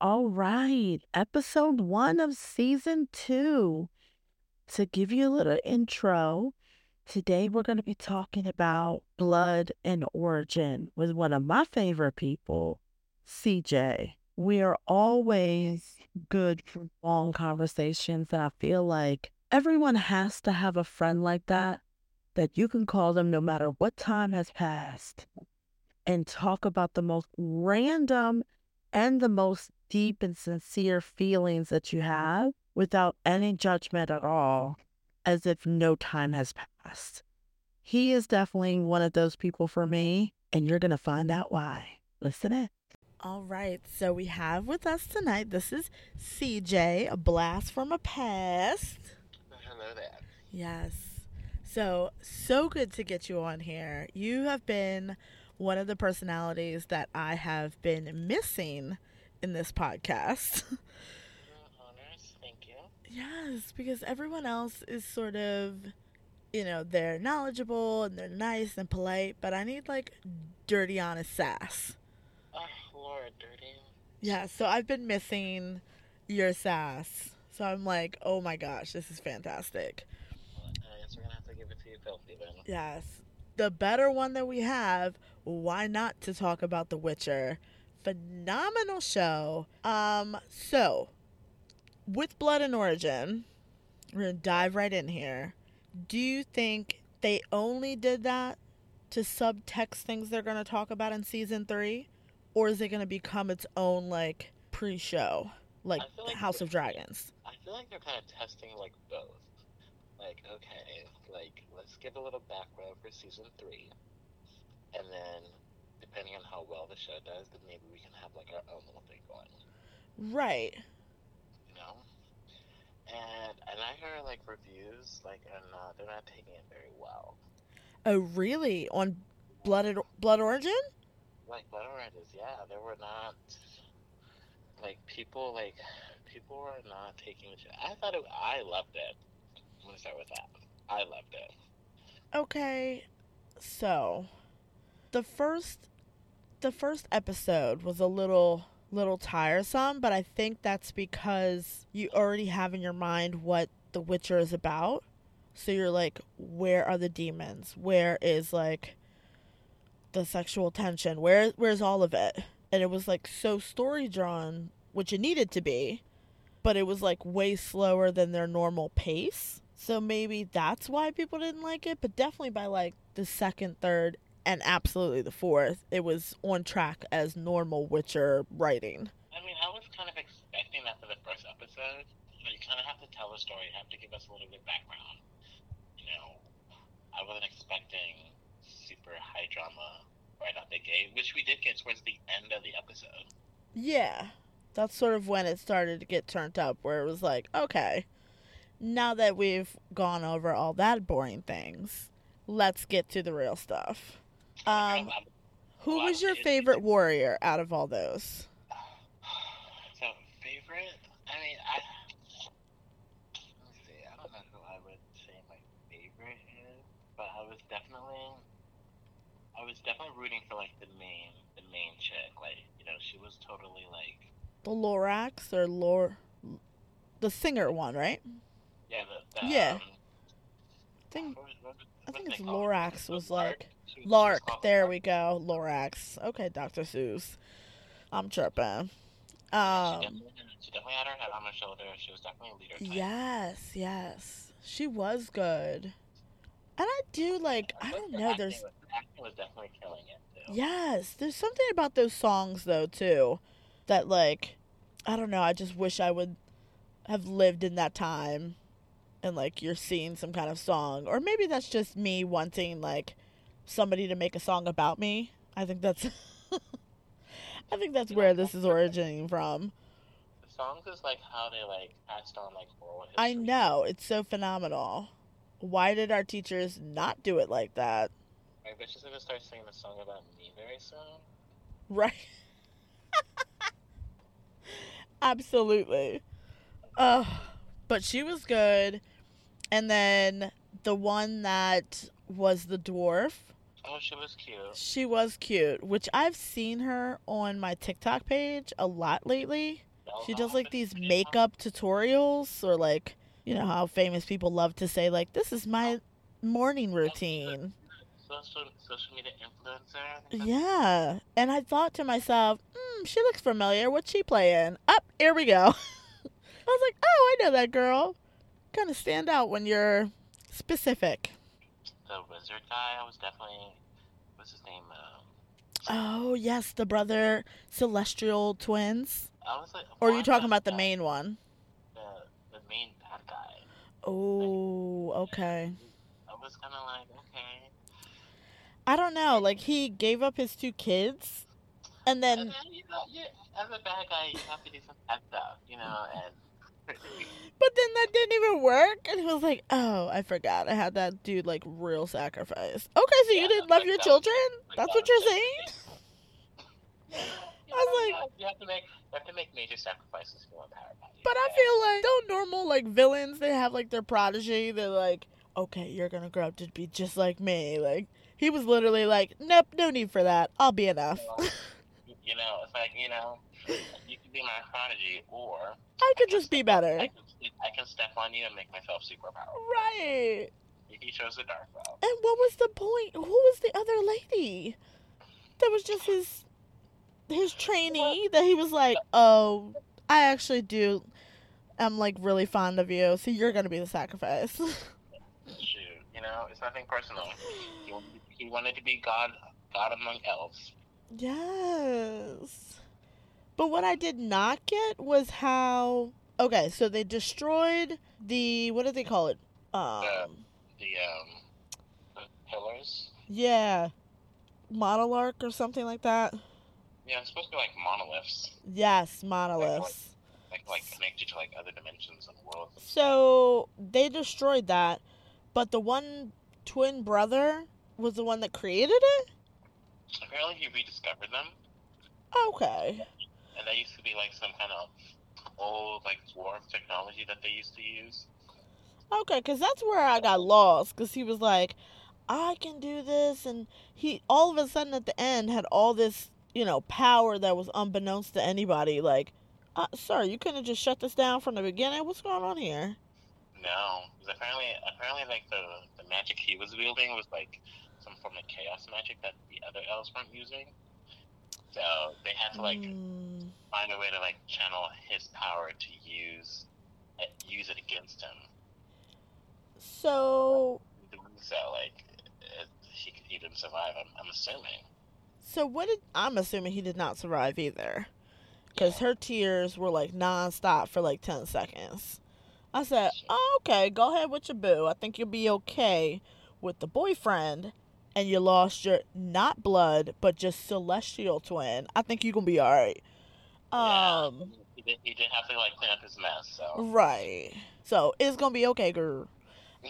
All right, episode one of season two. To give you a little intro, today we're going to be talking about blood and origin with one of my favorite people, CJ. We are always good for long conversations, and I feel like everyone has to have a friend like that that you can call them no matter what time has passed and talk about the most random and the most deep and sincere feelings that you mm-hmm. have without any judgment at all, as if no time has passed. He is definitely one of those people for me, and you're going to find out why. Listen in. All right, so we have with us tonight, this is CJ, a blast from a past. Hello there. Yes. So, so good to get you on here. You have been one of the personalities that I have been missing in this podcast. honors, thank you. yes, because everyone else is sort of, you know, they're knowledgeable and they're nice and polite, but I need like dirty, honest sass. Oh, Lord, dirty. Yeah, so I've been missing your sass. So I'm like, oh my gosh, this is fantastic. Well, I guess we're gonna have to give it to you filthy then. Yes. The better one that we have, why not to talk about The Witcher? Phenomenal show. Um, so with Blood and Origin, we're gonna dive right in here. Do you think they only did that to subtext things they're gonna talk about in season three? Or is it gonna become its own like pre show? Like, like House of Dragons. I feel like they're kind of testing like both. Like, okay, like let's give a little background for season three, and then depending on how well the show does, then maybe we can have like our own little thing going. Right. You know. And and I heard like reviews like and uh, they're not taking it very well. Oh really? On Blood Blood Origin? Like Blood Oranges, yeah, they were not like people like people were not taking the show. I thought it. I loved it. I'm gonna start with that. I loved it. Okay, so the first the first episode was a little little tiresome, but I think that's because you already have in your mind what The Witcher is about. So you're like, where are the demons? Where is like the sexual tension? Where where's all of it? And it was like so story drawn, which it needed to be, but it was like way slower than their normal pace. So maybe that's why people didn't like it, but definitely by like the second, third, and absolutely the fourth, it was on track as normal Witcher writing. I mean, I was kind of expecting that for the first episode. You know, you kind of have to tell a story. You have to give us a little bit of background. You know, I wasn't expecting super high drama right out the gate, which we did get towards the end of the episode. Yeah. That's sort of when it started to get turned up, where it was like, okay, now that we've gone over all that boring things, let's get to the real stuff. Um, who was your it- favorite warrior out of all those? So favorite? I mean, I. See. I don't know who I would say my favorite is, but I was definitely, I was definitely rooting for like the main, the main chick. Like, you know, she was totally like, The Lorax or Lor, the singer one, right? yeah, the, the Yeah. Um, I think was- I think it's? Lorax was like She was- she was Lark. There we go, Lorax. Okay, Dr. Seuss. I'm tripping. She Um, definitely, she definitely had her head on her shoulder. She was definitely a leader. type. yes, yes, she was good, and I do like. I don't know. acting There's was- acting was definitely killing it too. yes, there's something about those songs though too, that like, I don't know. I just wish I would have lived in that time, and like you're seeing some kind of song, or maybe that's just me wanting like somebody to make a song about me. I think that's. I think that's where this is originating from. The songs is like how they like passed on like oral history. I know it's so phenomenal. Why did our teachers not do it like that? I bet she's gonna start singing a song about me very soon. Right. Absolutely. Uh, but she was good. And then the one that was the dwarf, Oh, she was cute. she was cute, which I've seen her on my TikTok page a lot lately. She does like these makeup tutorials or like you know how famous people love to say like this is my morning routine. social social media influencer. I think that's- Yeah. And I thought to myself, mm, she looks familiar. What's she playing? Up, here we go. I was like, oh, I know that girl. Kind of stand out when you're specific. The wizard guy I was definitely what's his name? Um, Oh, yes, the brother celestial twins. I was like, Or are you talking about the guy? main one? The the main bad guy. Oh, okay. I was kind of like, okay. I don't know. Like, he gave up his two kids. And then And then, you know, as a bad guy, you have to do some bad stuff, you know, and But then that didn't even work, and he was like, "Oh, I forgot. I had that dude like real sacrifice." Okay, so you didn't love like your that. children? Like That's that what you're saying? I was like- you have- to make you have to make major sacrifices empower body. But I feel like don't normal like villains they have like their prodigy. They're like, "Okay, you're gonna grow up to be just like me." Like he was literally like, "Nope, no need for that. I'll be enough." you know, it's like you know, be my prodigy, or I could just be better. I can, I step on you and make myself super powerful. Right. He chose the dark route. And what was the point? Who was the other lady? That was just his his trainee that he was like, "Oh, I actually do I'm like really fond of you, so you're going to be the sacrifice." Shoot, you know, it's nothing personal. He, he wanted to be God, God among elves. yes. But what I did not get was how Okay, so they destroyed the what do they call it? Um The um, the pillars. yeah. Monarch or something like that. Yeah, it's supposed to be like monoliths, Yes, monoliths. like like connect you to like other dimensions and worlds. So they destroyed that, but the one twin brother was the one that created it? Apparently, he rediscovered them, Okay. And that used to be like some kind of old like dwarf technology that they used to use. Okay, because that's where I got lost. Because he was like, I can do this. And he all of a sudden at the end had all this, you know, power that was unbeknownst to anybody. Like, uh, sir, you couldn't have just shut this down from the beginning? What's going on here? No, apparently, apparently, like the the magic he was wielding was like some form of chaos magic that the other elves weren't using. So they had to like Mm, find a way to like channel his power to use uh, use it against him. so, So like it, he he didn't survive. I'm, I'm assuming. so what did I'm assuming he did not survive either. Because her tears were like nonstop for like 10 seconds. I said, oh, okay, go ahead with your boo. I think you'll be okay with the boyfriend. And you lost your not blood, but just celestial twin. I think you're to be all right. Yeah. Um, He did, he did have to like clean up his mess. So right. So it's going to be okay, girl.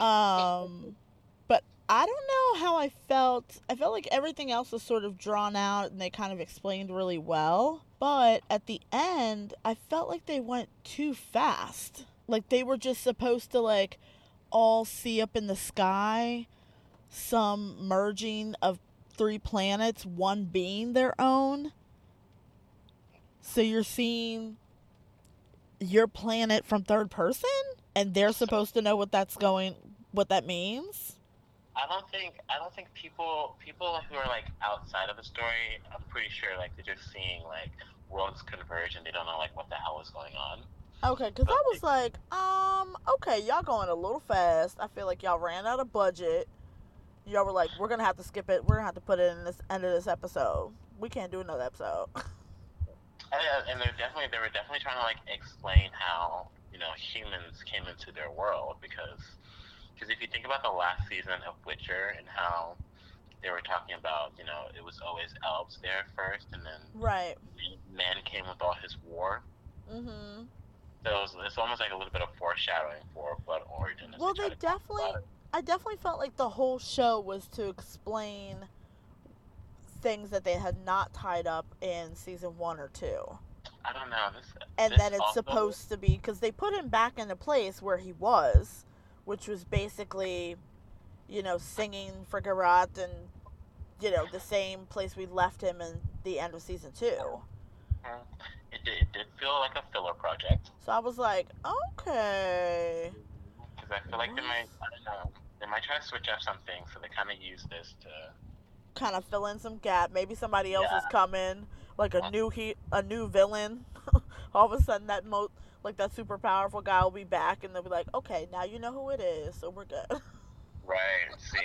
Um, but I don't know how I felt. I felt like everything else was sort of drawn out and they kind of explained really well. But at the end, I felt like they went too fast. Like they were just supposed to like all see up in the sky some merging of three planets, one being their own. So you're seeing your planet from third person and they're supposed to know what that's going what that means. I don't think I don't think people people who are like outside of the story. I'm pretty sure like they're just seeing like worlds converge and they don't know like what the hell is going on. Okay, because I was like, um, okay, y'all going a little fast. I feel like y'all ran out of budget. Y'all were like, we're gonna have to skip it. We're gonna have to put it in this end of this episode. We can't do another episode. And, and they're definitely they were definitely trying to like explain how you know humans came into their world because because if you think about the last season of Witcher and how they were talking about you know it was always elves there first and then right. man came with all his war. Mm-hmm. So it was, it's almost like a little bit of foreshadowing for what Origin. Well, try they definitely. I definitely felt like the whole show was to explain things that they had not tied up in season one or two. I don't know. This, and this then it's also- supposed to be because they put him back into place where he was, which was basically, you know, singing for Geralt and, you know, the same place we left him in the end of season two. Mhm. It did, it did feel like a filler project. So I was like, okay. Because I feel like they might, I don't know, they might try to switch up something, so they kind of use this to. Kind of fill in some gap. Maybe somebody else is coming, like a new he, a new villain. All of a sudden, that mo, like that super powerful guy will be back, and they'll be like, okay, now you know who it is, so we're good. Right. See.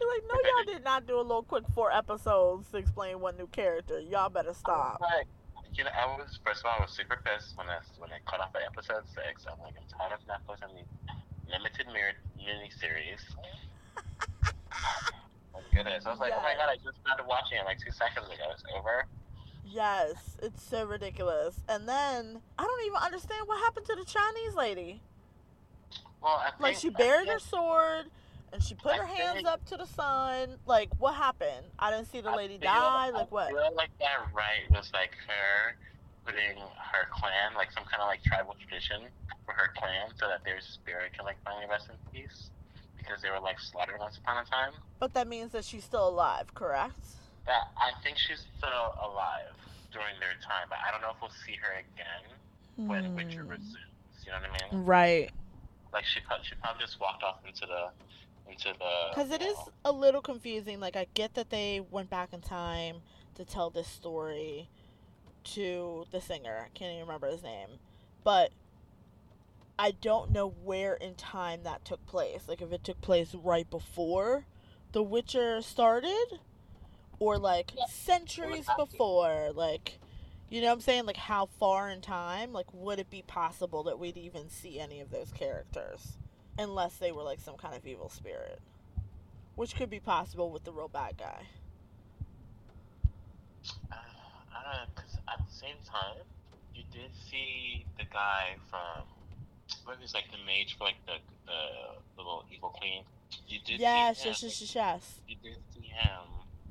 You're like, no, y'all did not do a little quick four episodes to explain one new character. Y'all better stop. You know, I was first of all, I was super pissed when I when I cut off at episode six. I'm like, I'm tired of Netflix and the limited mini series. oh goodness! I was like, oh my god! I just started watching it like two seconds ago. It's over. Yes, it's so ridiculous. And then I don't even understand what happened to the Chinese lady. Well, I Like she buried her sword and she put I her hands think- up to the sun. Like what happened? I didn't see the I lady feel- die. Like I what? feel like that right was like her putting her clan, like some kind of like tribal tradition for her clan, so that their spirit can like finally rest in peace, because they were like slaughtered once upon a time. But that means that she's still alive, correct? That I think she's still alive during their time, but I don't know if we'll see her again when Witcher Hmm. resumes. You know what I mean? Right. Like she she probably just walked off into the into the. Because it you is a little confusing. Like, I get that they went back in time to tell this story to the singer. I can't even remember his name. But I don't know where in time that took place. Like, if it took place right before The Witcher started, or like Yeah. centuries have to. before. Like, you know what I'm saying? Like, how far in time? Like, would it be possible that we'd even see any of those characters? Unless they were like some kind of evil spirit. Which could be possible with the real bad guy. Uh, I don't know, because at the same time, you did see the guy from, what was like the mage for like the the little evil queen. You did Yes, see him. yes, yes, yes, yes. You did see him.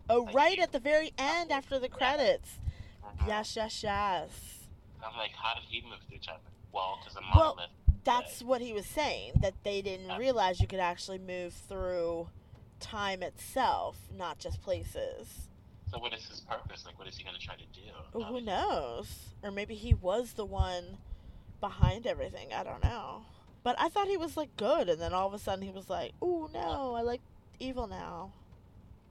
Oh, Like, right at the very end after the credits. Mhm. Yes, yes, yes. I'm like, how did he move through time? Well, because a Well. That's what he was saying, that they didn't Yeah. realize you could actually move through time itself, not just places. so what is his purpose? Like, what is he gonna try to do? I who knows? Or maybe he was the one behind everything. I don't know. But I thought he was like good, and then all of a sudden he was like, "Oh no, I like evil now."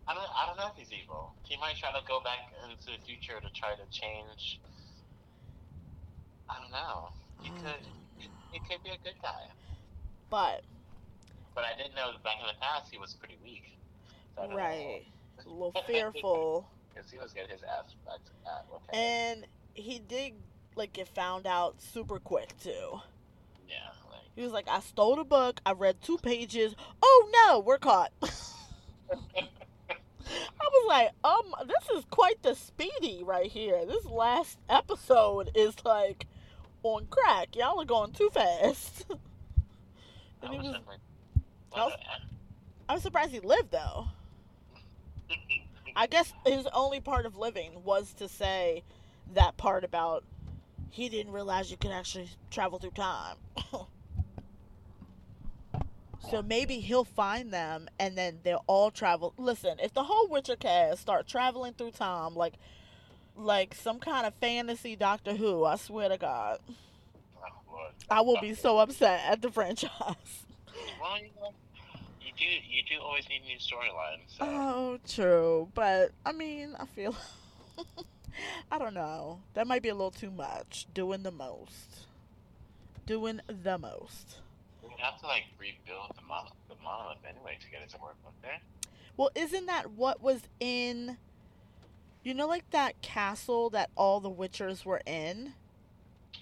I don't. I don't know if he's evil. He might try to go back into the future to try to change. I don't know. He could. He, could be a good guy. But But I didn't know that back in the past he was pretty weak. So right, a little fearful. Because he was getting his ass back to that. Okay. And he did like get found out super quick too. yeah, like. He was like, I stole the book, I read two pages. Oh no, we're caught. I was like, um, this is quite the speedy right here. This last episode is like on crack. Y'all are going too fast. I and he was was, I was- I'm surprised he lived though. I guess his only part of living was to say that part about he didn't realize you could actually travel through time. so maybe he'll find them and then they'll all travel. Listen, if the whole Witcher cast start traveling through time like like some kind of fantasy Doctor Who, I swear to God, oh, I will be so upset at the franchise. Well, you know, you do. You do always need new storylines. So. Oh, true. But I mean, I feel I don't know. That might be a little too much. Doing the most. Doing the most. We'd have to like rebuild the mon- the monolith anyway to get it to work, wouldn't there? Well, isn't that what was in you know like that castle that all the witchers were in?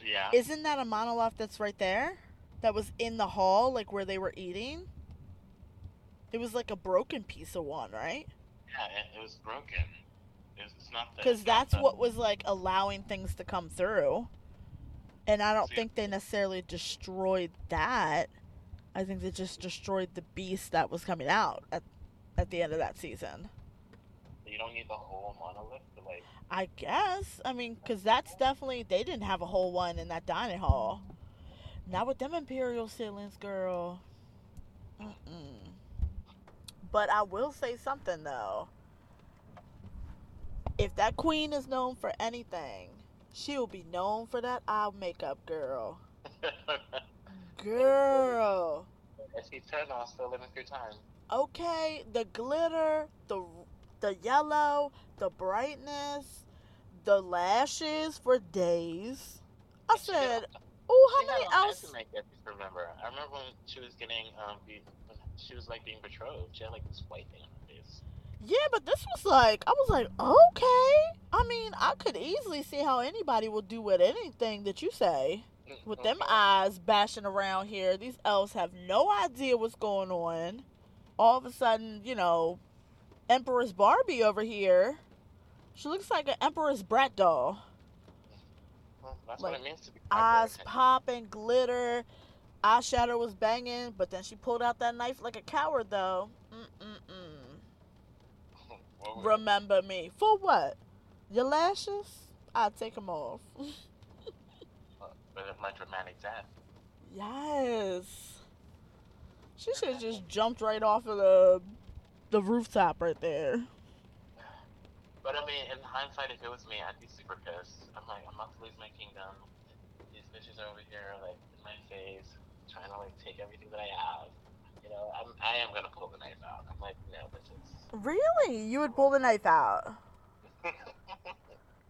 Yeah. Isn't that a monolith that's right there? That was in the hall like where they were eating? It was like a broken piece of one, right? yeah, it, it was broken. It's, it's not the. Because that's the- what was like allowing things to come through. And I don't See- think they necessarily destroyed that. I think they just destroyed the beast that was coming out at at the end of that season. You don't need the whole monolith to like. I guess. I mean, because that's definitely they didn't have a whole one in that dining hall. Not with them imperial ceilings, girl. Mm-mm. But I will say something though. If that queen is known for anything, She'll be known for that eye makeup, girl. Girl. He turned on, still living through time. Okay, the glitter, the the yellow, the brightness, the lashes for days. I said, "Oh, how many had all kinds else?" makeup, remember. I remember when she was getting um, be, she was like being betrothed. She had like this white thing on her face. Yeah, but this was like, I was like, okay. I mean, I could easily see how anybody will do with anything that you say. With them Mhm. eyes bashing around here, these elves have no idea what's going on. All of a sudden, you know, Empress Barbie over here, she looks like an Empress Bratz doll. Well, that's like, what it means to be Eyes popping, glitter, eyeshadow was banging, but then she pulled out that knife like a coward, though. Mm-mm-mm. Remember me. For what? Your lashes? I'll take them off. Uh, but of my dramatic death. yes. She should have just jumped right off of the the rooftop right there. But I mean, in hindsight, if it was me, I'd be super pissed. I'm like, I'm about to lose my kingdom. These bitches are over here, like, in my face, trying to, like, take everything that I have. You know, I'm, I am gonna pull the knife out. I'm like, no, bitches. Really? You would pull the knife out?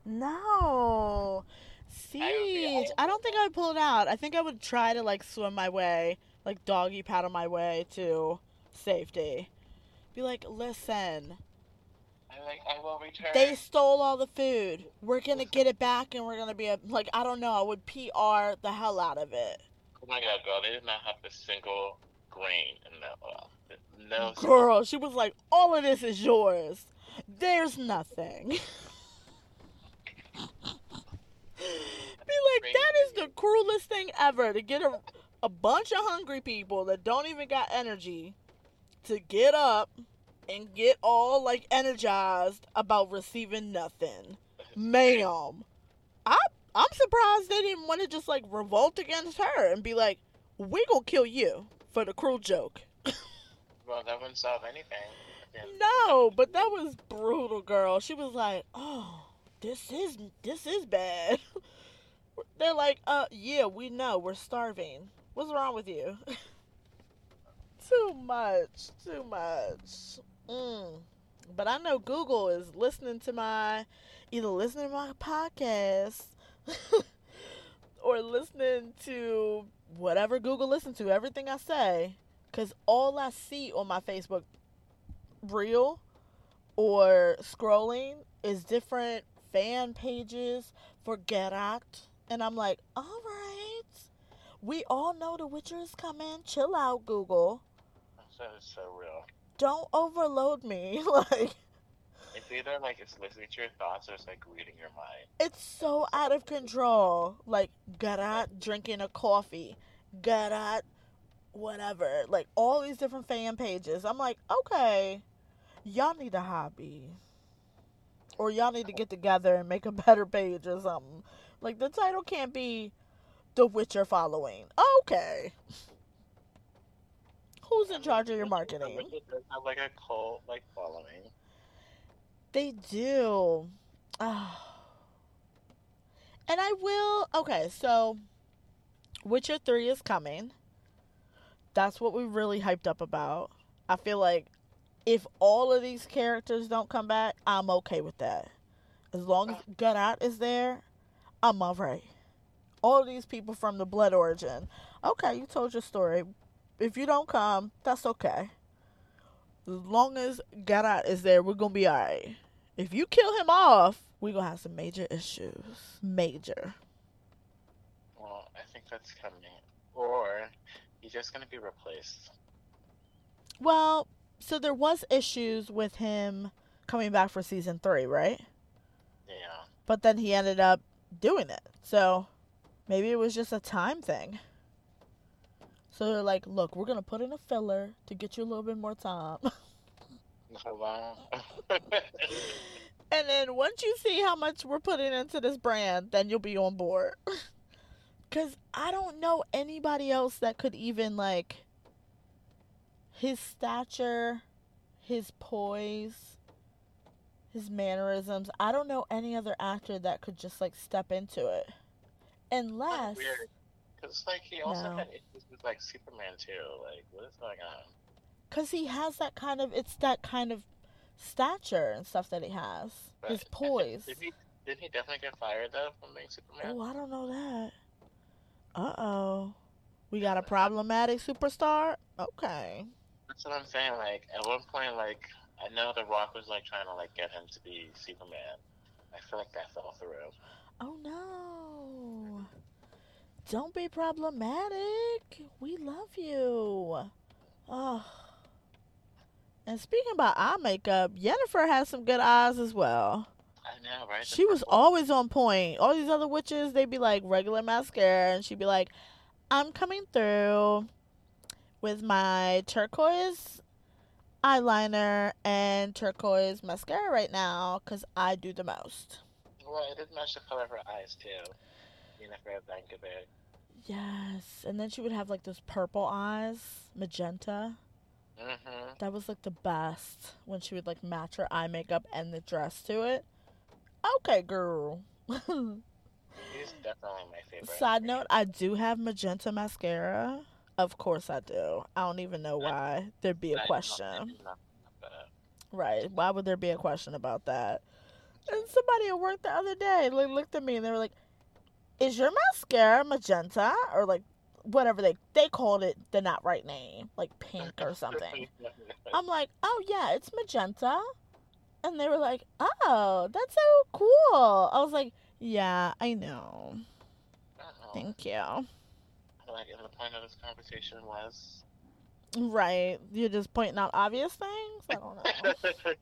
No. Siege. I don't think I would pull it out. I think I would try to like swim my way, like doggy paddle my way to safety. Be like, listen, like, I will return. they stole all the food. We're gonna get it back, and we're gonna be a, like, I don't know. I would PR the hell out of it. Oh my god, girl, they did not have a single grain in that. Girl, she was like, all of this is yours. There's nothing. Be like, that is the cruelest thing ever to get a, a bunch of hungry people that don't even got energy to get up and get all like energized about receiving nothing. Ma'am, I I'm surprised they didn't want to just like revolt against her and be like, we gonna kill you for the cruel joke. Well, that wouldn't solve anything. Yeah. No, but that was brutal, girl. She was like, "Oh, this is this is bad." They're like, "Uh, yeah, we know. We're starving. What's wrong with you?" too much, too much. Mm. But I know Google is listening to my, either listening to my podcast, or listening to whatever Google listens to. Everything I say, because all I see on my Facebook reel or scrolling is different fan pages for Geralt. And I'm like, all right. We all know The Witcher is coming. Chill out, Google. That is so real. Don't overload me. like, It's either like it's listening to your thoughts or it's like reading your mind. it's so out of control. Like, Geralt drinking a coffee. Geralt, whatever. Like, all these different fan pages. I'm like, okay, y'all need a hobby. Or y'all need to get together and make a better page or something. Like, the title can't be The Witcher Following. Okay. Who's in charge of your marketing? Does have like a cult like following. They do. Oh. And I will. Okay, so Witcher 3 is coming. That's what we really hyped up about. I feel like if all of these characters don't come back, I'm okay with that. As long as Geralt is there, I'm alright. All these people from the Blood Origin. Okay, you told your story. If you don't come, that's okay. As long as Geralt is there, we're gonna be alright. If you kill him off, we're gonna have some major issues. Major. Well, I think that's coming. Or he's just gonna be replaced. Well, so there was issues with him coming back for season three, right? Yeah. But then he ended up doing it. So maybe it was just a time thing. So they're like, look, we're gonna put in a filler to get you a little bit more time. Oh, wow. And then once you see how much we're putting into this brand, then you'll be on board. Cause I don't know anybody else that could even like his stature, his poise, his mannerisms. I don't know any other actor that could just like step into it. Unless Weird. Because like he also No. had issues with like Superman too. Like what is going on? cuz he has that kind of it's that kind of stature and stuff that he has. His poise. Did he? Did he definitely get fired though from being Superman? Oh, I don't know that. Uh-oh. We got a problematic superstar? Okay. That's what I'm saying. Like at one point, like I know The Rock was like trying to like get him to be Superman. I feel like that fell through. Oh no. Don't be problematic. We love you. Oh. And speaking about eye makeup, Jennifer has some good eyes as well. I know, right? She was always on point. All these other witches, they'd be like regular mascara, and she'd be like, I'm coming through with my turquoise eyeliner and turquoise mascara right now because I do the most. Well, it did match the color of her eyes too. Jennifer Vankovic. Yes. And then she would have like those purple eyes, magenta. Mm-hmm. That was like the best when she would like match her eye makeup and the dress to it. Okay, girl. He's definitely my favorite. Side note, I do have magenta mascara. Of course I do. I don't even know why there'd be a question. think enough about that. Right. Why would there be a question about that? And somebody at work the other day like, looked at me and they were like, Is your mascara magenta? Or like whatever they they called it the not right name, like pink or something. I'm like, Oh yeah, it's magenta. And they were like, Oh, that's so cool. I was like, Yeah, I know. Uh-oh. Thank you. Like, and the point of this conversation was. Right. You're just pointing out obvious things? I don't know.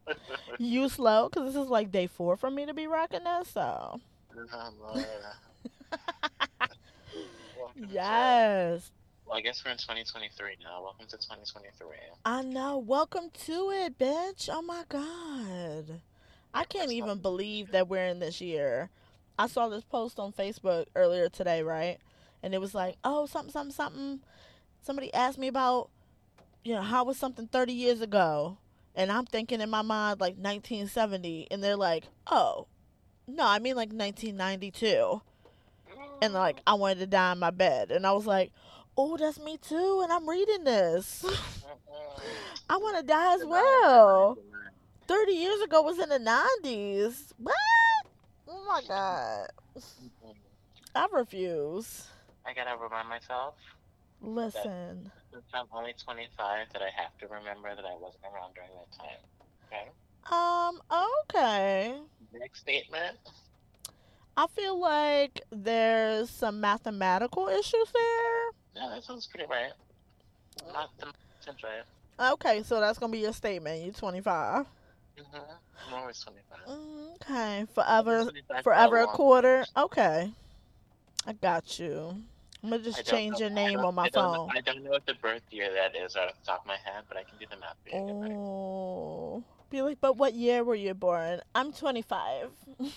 you slow, because this is like day four for me to be rocking this, so. Oh, Lord. Welcome to- Yes. Well, I guess we're in 2023 now. Welcome to 2023. I know. Welcome to it, bitch. Oh my God. I can't even believe that we're in this year. I saw this post on Facebook earlier today, right? And it was like, oh, something, something, something. Somebody asked me about, you know, how was something 30 years ago? And I'm thinking in my mind, like 1970. And they're like, oh, no, I mean like 1992. And like, mm. I wanted to die in my bed. And I was like, oh, that's me too. And I'm reading this. I want to die as well. 30 years ago was in the 90s. What? Oh my God. I refuse. I gotta remind myself, Listen. since I'm only 25, that I have to remember that I wasn't around during that time. Okay? Um, okay. Next statement. I feel like there's some mathematical issues there. Yeah, that sounds pretty right. Not the right. Okay, so that's to be your statement. You're 25. Mm-hmm. I'm always 25. Mm, Okay. Forever, 25 forever a quarter. Okay. I got you. I'm to just change know- your name on my I don't know- phone. I don't know what the birth year that is off the top of my head, but I can do the math. Oh. Be like, but what year were you born? I'm 25.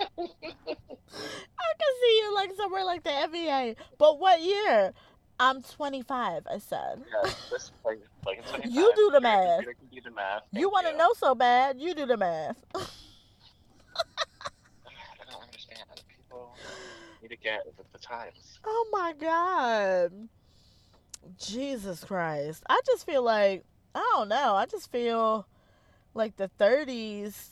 I can see you like somewhere like the NBA. But what year? I'm 25, I said. Yeah, this, like, like 25, You do the math. computer can do the math. You want to know so bad, you do the math. I don't understand. People need to get with the times. Oh my God. Jesus Christ. I just feel like, I don't know. I just feel like the 30s,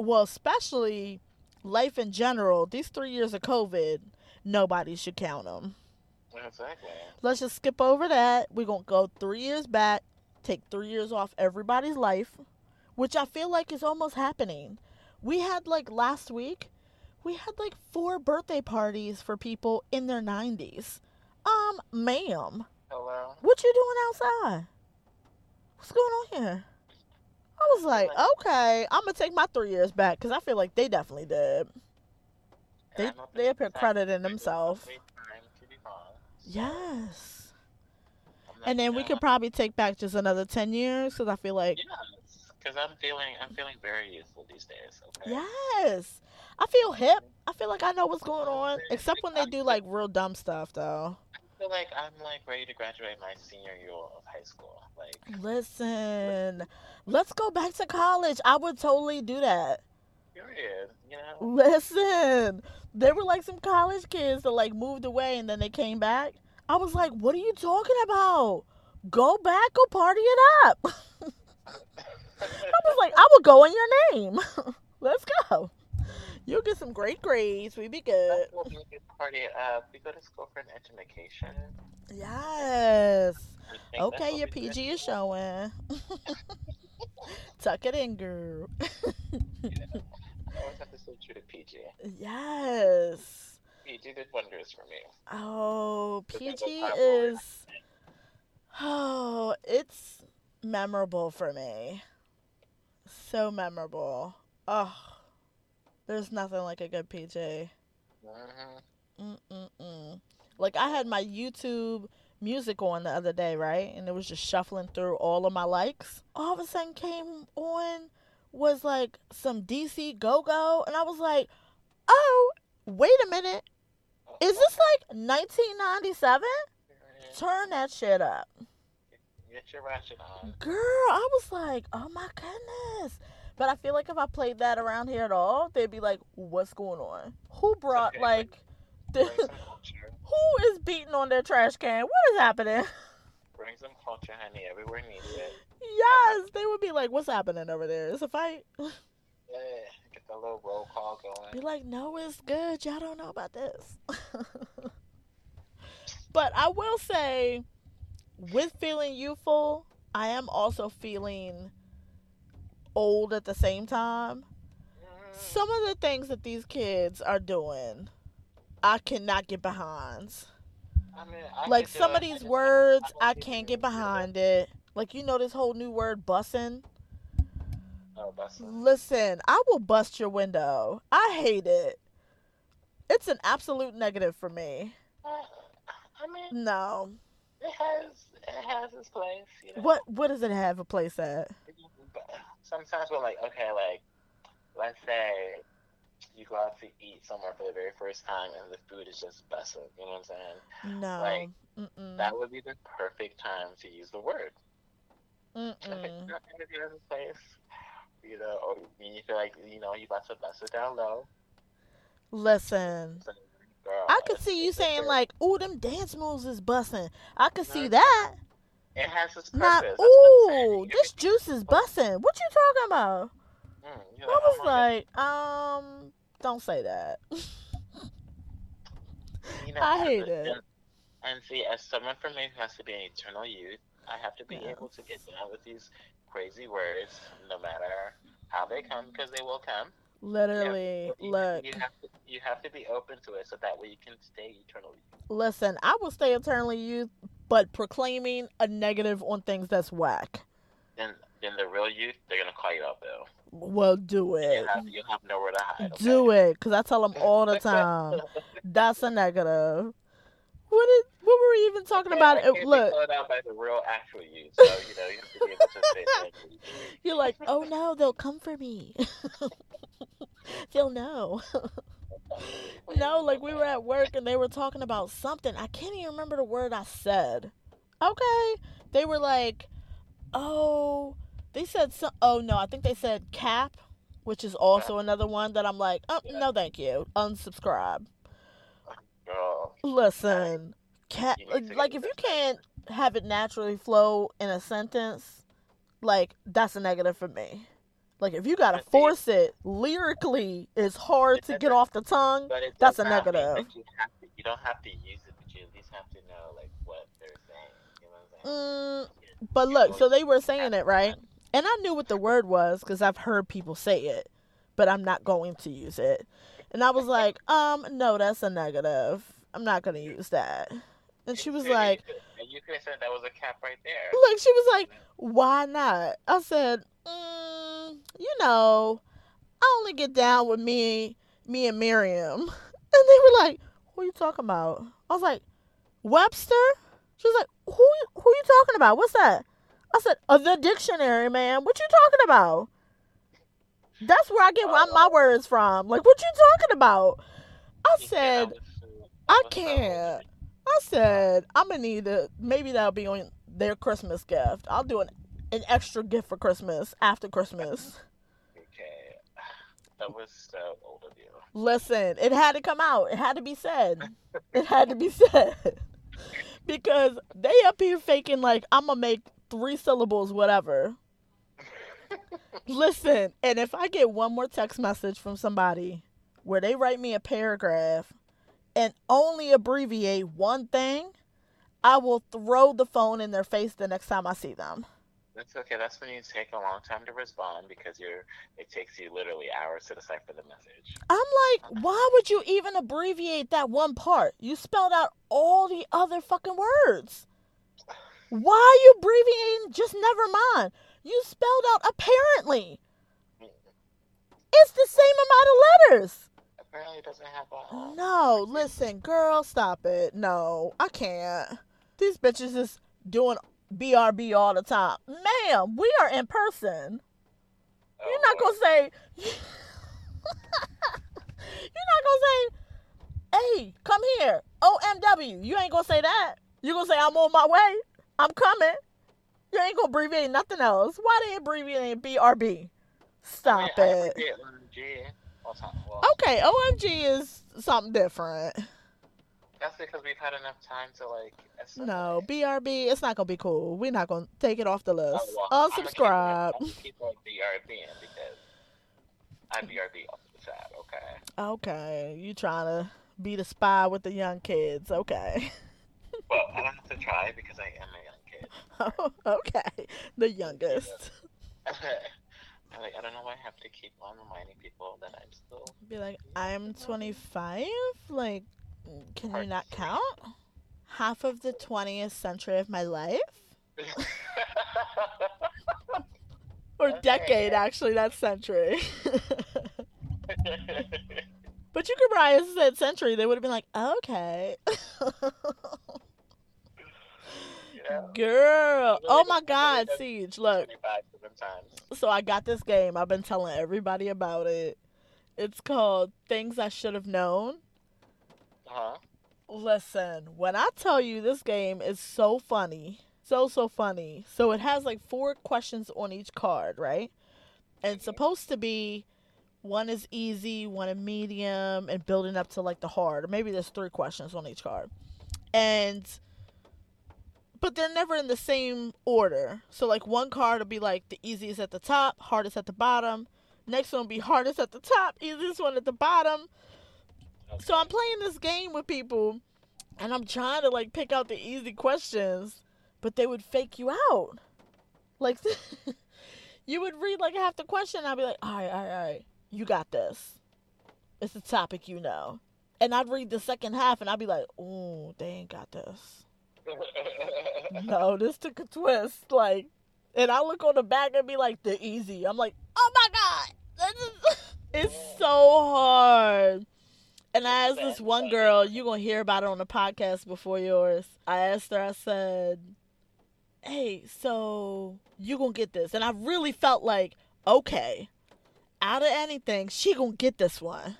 well, especially life in general, these three years of COVID, nobody should count them. Exactly. Let's just skip over that. We're going to go three years back, take three years off everybody's life, which I feel like is almost happening. We had like last week, we had like four birthday parties for people in their 90s. Um, ma'am, Hello. what you doing outside? What's going on here? I was like, okay, I'm gonna take my three years back because I feel like they definitely did. They they up here crediting themselves. great time to be wrong. Yes. And then we could probably take back just another ten years because I feel like Yes, because I'm feeling I'm feeling very youthful these days. Okay. yes, I feel hip. I feel like I know what's going on, except when they do like real dumb stuff though. Feel like I'm like ready to graduate my senior year of high school. Like, Listen, let's go back to college. I would totally do that. period. You know. Listen, there were like some college kids that like moved away and then they came back. I was like, what are you talking about? Go back, go party it up. I was like, I will go in your name. Let's go. You'll get some great grades. We be good. That's what we do party up. We go to school for an education. Yes. We think that's Okay, your. PG is showing. Tuck it in, girl. I always have to stay true to PG. Yes. PG did wonders for me. Oh, PG don't have all is. Oh, it's memorable for me. So memorable. Oh, there's nothing like a good PG. hmm Mm-mm-mm. Like I had my YouTube music on the other day, right? And it was just shuffling through all of my likes. All of a sudden came on was like some DC Go Go, and I was like, oh, wait a minute. Is this like 1997? Turn that shit up. Get your ratchet on. Girl, I was like, oh my goodness. But I feel like if I played that around here at all, they'd be like, what's going on? Who brought, okay, like, Bring the, some culture. who is beating on their trash can? What is happening? Bring some culture, honey. Everywhere needs it. Yes, they would be like, what's happening over there? It's a fight. Yeah, get the little roll call going. Be like, no, it's good. Y'all don't know about this. but I will say, with feeling youthful, I am also feeling old at the same time. Mm, Some of the things that these kids are doing, I cannot get behind. I mean, I Like some of these don't- words, I can't get behind it. Like you know this whole new word bussin'. Oh, bussin'. Listen, I will bust your window. I hate it. It's an absolute negative for me. Uh, I mean, No. it has it has its place. You know? What what does it have a place at? Sometimes we're like, okay, like, let's say you go out to eat somewhere for the very first time and the food is just bussin'. You know what I'm saying? No. Like, Mm-mm. That would be the perfect time to use the word. If Mm-mm. in the place, you know, or you feel like you know you about to bust it down low. Listen. Girl, I could see you saying like, "Ooh, them dance moves is bussin'." I could see that. It has its purpose. Not, That's what I'm saying. ooh, this juice is bussin'. What you talking about? Mm, I was oh like, um, don't say that. You know, I hate it. And, and see, as someone for me who has to be an eternal youth, I have to be Yeah. able to get down with these crazy words, no matter how they come, because they will come. Literally, You- look. you have to you have to be open to it, so that way you can stay eternally. Listen, I will stay eternally youth, but proclaiming a negative on things that's whack. Then, then the real youth, they're gonna call you out, Bill. Well, do it. You have you have nowhere to hide. Okay? Do it, cause I tell them all the time. That's a negative. What is? What were we even talking about? It, look, be out by the real actual youth, so you know you have to be able to say thank you're like, oh no, they'll come for me. they'll know. no, like we were at work and they were talking about something. I can't even remember the word I said. Okay, they were like, oh, they said some. Oh no, I think they said cap, which is also another one that I'm like, oh no, thank you, unsubscribe. Girl, Listen, cat You need to like if you can't have it naturally flow in a sentence, like that's a negative for me. Like if you gotta force it lyrically, it's hard to get off the tongue. That's a negative. You, to, you don't have to use it, but you at least have to know like what they're saying. You know what I'm saying? Mm, but look, so they were saying it right, and I knew what the word was because I've heard people say it, but I'm not going to use it. And I was like, um, no, that's a negative. I'm not gonna use that. And she was like, you could, you could have said that was a cap right there. Look, she was like, why not? I said, mm, you know, I only get down with me, me and Merriam. And they were like, who you talking about? I was like, Webster? She was like, who, who are you talking about? What's that? I said, uh, the dictionary, man. What you talking about? That's where I get my, my words from. Like, what you talking about? I said, that was so- I that was so can't. I said I'm gonna need to. Maybe that'll be on their Christmas gift. I'll do an an extra gift for Christmas after Christmas. Okay. That was so old of you. Listen, it had to come out. It had to be said. It had to be said. because they up here faking like I'm gonna make three syllables, whatever. Listen, and if I get one more text message from somebody where they write me a paragraph and only abbreviate one thing, I will throw the phone in their face the next time I see them. That's okay. That's when you take a long time to respond because you're. It takes you literally hours to decipher the message. I'm like, why would you even abbreviate that one part? You spelled out all the other fucking words. Why are you abbreviating? Just never mind. You spelled out apparently. It's the same amount of letters. Apparently, it doesn't have a. No, listen, girl, stop it. No, I can't. These bitches is doing BRB all the time. Ma'am, we are in person. Oh, You're not gonna say. You're not gonna say, "Hey, come here, OMW." You ain't gonna say that. You gonna say, "I'm on my way. I'm coming." You ain't gonna abbreviate nothing else. Why they abbreviating BRB? Stop it. forget OMG all the time. Well, Okay, OMG is something different. That's because we've had enough time to like. No, assimilate. BRB, it's not gonna be cool. We're not gonna take it off the oh, list. Oh, well, I'ma keep Unsubscribe. I'ma keep like BRB because I'm BRB off the chat. Okay. Okay, you trying to be the spy with the young kids? Okay, Well, I don't have to try because I am a young kid. Oh, okay, the youngest. I'm like, I don't know why I have to keep on reminding people that I'm still. Be like, I'm 25. Like, can you not count? Half of the 20th century of my life, or decade, actually, not century. but you could probably have said century. They would have been like, okay. yeah. Girl, oh my God, Siege, look. 25 different times. So I got this game. I've been telling everybody about it. It's called Things I Should Have Known. Uh huh. Listen, when I tell you this game is so funny, so so funny. So it has like four questions on each card, right? And it's supposed to be one is easy, one is medium, and building up to like the hard. Or maybe there's three questions on each card. And but they're never in the same order. So like one card will be like the easiest at the top, hardest at the bottom. Next one will be hardest at the top, easiest one at the bottom. So I'm playing this game with people and I'm trying to like pick out the easy questions, but they would fake you out. Like you would read like half the question and I'd be like, all right, all right, all right, you got this. It's a topic you know. And I'd read the second half and I'd be like, ooh, they ain't got this. No, this took a twist. Like, and I look on the back and be like, the easy. I'm like, oh my God. This is, it's so hard. And I asked this one girl, you're going to hear about it on the podcast before yours. I asked her, I said, hey, so you going to get this. And I really felt like, okay, out of anything, she going to get this one.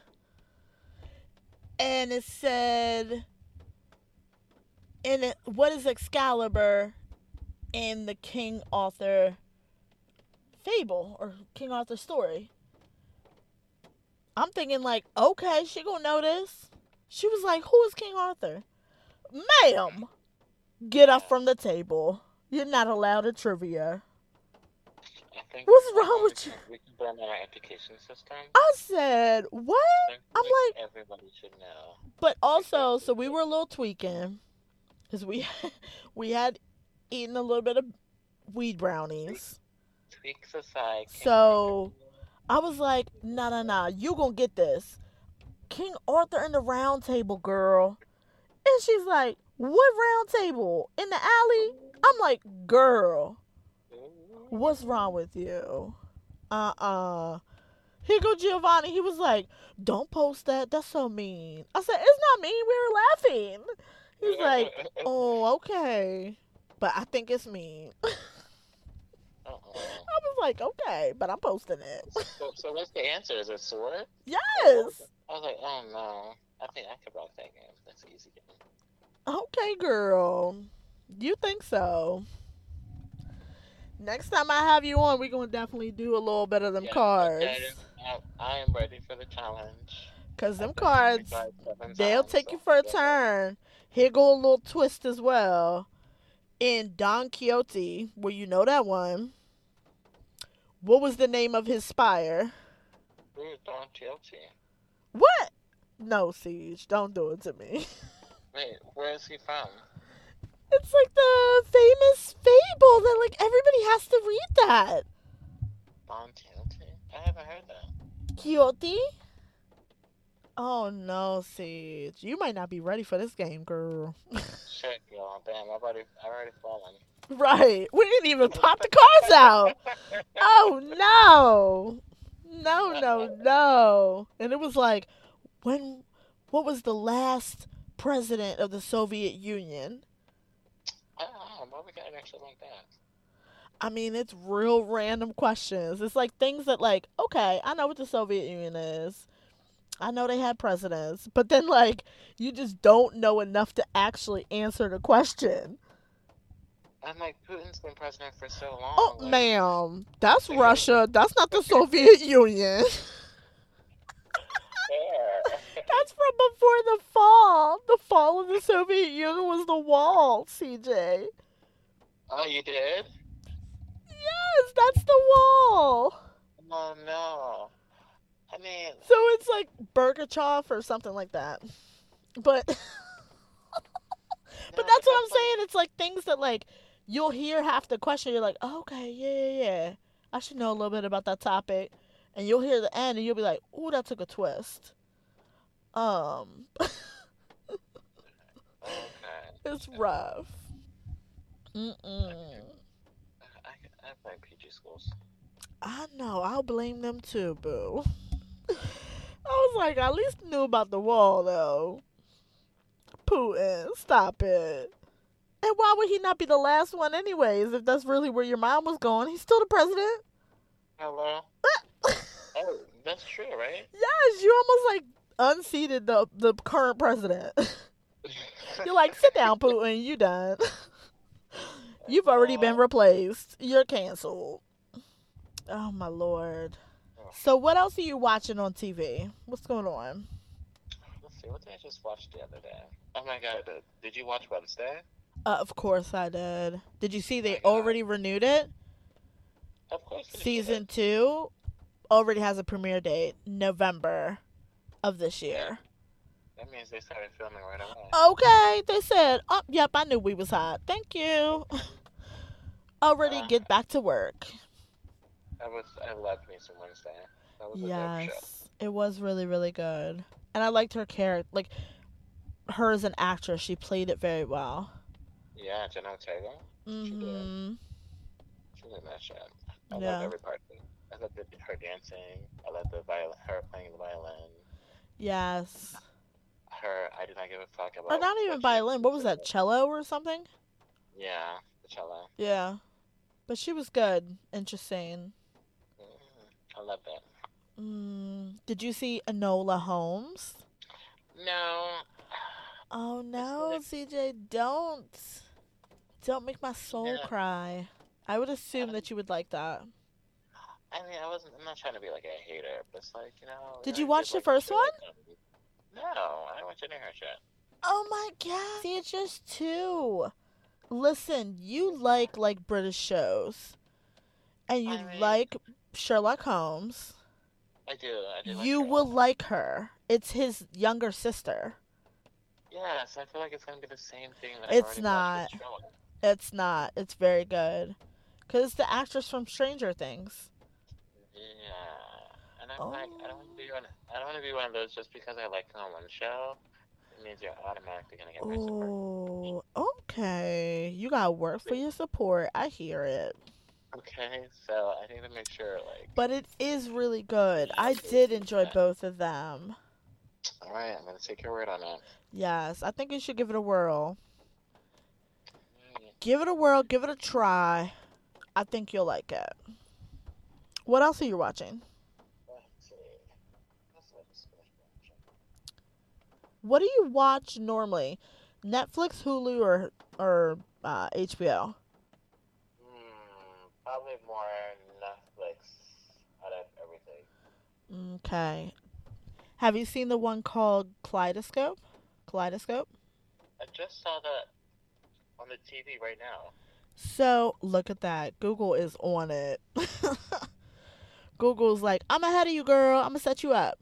And it said, in it, what is Excalibur in the King Arthur fable or King Arthur story? I'm thinking like, okay, she gonna know this. She was like, "Who is King Arthur?" Ma'am, get up from the table. You're not allowed a trivia. What's wrong with you? We can blame our education system. I said, "What?" I'm like everybody should know. But also, so we were a little tweaking because we we had eaten a little bit of weed brownies. Tweaks aside. So I was like, "Nah, nah, nah, you gonna get this." King Arthur in the round table, girl. And she's like, What round table? In the alley? I'm like, Girl, what's wrong with you? Uh uh Here go Giovanni. He was like, Don't post that. That's so mean. I said, It's not mean. We were laughing. He's like, Oh, okay. But I think it's mean. Uh-huh. I Uh-uh. was like, Okay, but I'm posting it. So, so what's the answer? Is it sword? Yes. I was like, oh no. I think I could rock that game. That's an easy game. Okay, girl. You think so? Next time I have you on, we're gonna definitely do a little bit of them Yeah, cards. okay. I, I am ready for the challenge. Cause them cards, they'll times, take so you for a yeah. turn. Here go a little twist as well. In Don Quixote, where you know that one. What was the name of his spire? Who's Don Quixote? What? No, Siege, don't do it to me. Wait, where is he from? It's like the famous fable that like everybody has to read that. Don Quixote? I haven't heard that. Quixote? Oh no, Siege. You might not be ready for this game, girl. Shit, girl. Damn, I've already, I've already fallen. right. We didn't even pop the cards out. Oh no. No, no, no. And it was like when what was the last president of the Soviet Union? I don't. Why we got an extra like that? I mean, it's real random questions. It's like things that like, okay, I know what the Soviet Union is. I know they had presidents, but then like you just don't know enough to actually answer the question. I'm like, Putin's been president for so long. Oh, like, ma'am, that's Russia. That's not the Soviet Union. That's from before the fall. The fall of the Soviet Union was the wall, CeeJae. oh, you did? Yes, that's the wall. Oh no. I mean, So it's like Bergachev or something like that. But but no, that's what I'm like- saying. It's like things that like you'll hear half the question. You're like, oh, okay, yeah, yeah, yeah. I should know a little bit about that topic. And you'll hear the end, and you'll be like, ooh, that took a twist. Um, Okay. it's rough. Mm-mm. I, I play PG schools. I know. I'll blame them too, boo. I was like, I at least knew about the wall, though. Putin, stop it. And why would he not be the last one, anyways? If that's really where your mind was going, he's still the president. Hello? oh, that's true, right? Yes, you almost like unseated the the current president. You're like, sit down, Putin. You done. You've already been uh-huh. replaced. You're canceled. Oh my lord. So what else are you watching on TV? What's going on? Let's see, what did I just watch the other day? Oh my god, did, did you watch Wednesday? Uh, of course I did. Did you see they God. already renewed it? Of course. Season two already has a premiere date, November of this year. That means they started filming right away. Okay, they said, "Oh, yep, I knew we was hot. Thank you." Already Uh. get back to work. I was, I loved me some Wednesday. That was a dope show. Yes, it was really really good, and I liked her character. Like her as an actress, she played it very well. Yeah, Jenna Ortega. She did. She in that shit. I Yeah. loved every part of it. I love the, her dancing. I love the violin, her playing the violin. Yes, Her, I did not give a fuck about. or not even violin. What was that? Cello or something? Yeah, the cello. Yeah, but she was good. Interesting. Mm, I love that. Mm, did you see Enola Holmes? No, Oh no, CeeJae, don't. Don't make my soul Yeah. cry. I would assume that you would like that. I mean, I wasn't. I'm not trying to be like a hater, but it's like you know. Did I you watch did the like first one? like. No, I didn't watch any of her shit. Oh my god. See, it's just two. Listen, you like like British shows. And you I mean- like Sherlock Holmes. I do. I do. Like you will like her. It's his younger sister. Yes, I feel like it's gonna be the same thing. That It's I've already watched not. It's not. It's very good. Cuz it's the actress from Stranger Things. Yeah, and I'm like, I don't want to be oh. one. I don't want to be one of those just because I like on one show. It means you're automatically gonna get my support. Oh, okay. You got work for your support. I hear it. Okay, so I need to make sure, like, But it is really good. I did enjoy both of them. all right, I'm gonna take your word on it. Yes, I think you should give it a whirl. Mm, Give it a whirl, give it a try. I think you'll like it. What else are you watching? Let's see. Let's let this finish watching. What do you watch normally? Netflix, Hulu, or or uh, HBO? Hmm, probably more Netflix out of everything. Okay. Have you seen the one called Kaleidoscope? Kaleidoscope? I just saw that on the TV right now. So look at that. Google is on it. Google's like, I'm ahead of you, girl. I'm gonna set you up.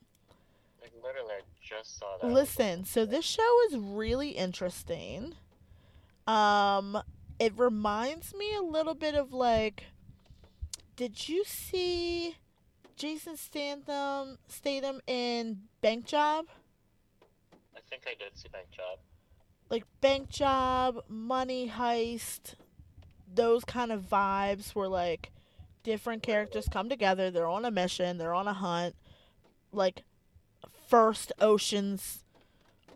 Like literally, I just saw that. Listen, so this show is really interesting. Um, it reminds me a little bit of like, did you see Jason Statham Statham in Bank Job? I think I did see Bank Job. Like Bank Job, Money Heist, those kind of vibes where like different characters come together, they're on a mission, they're on a hunt. Like first Ocean's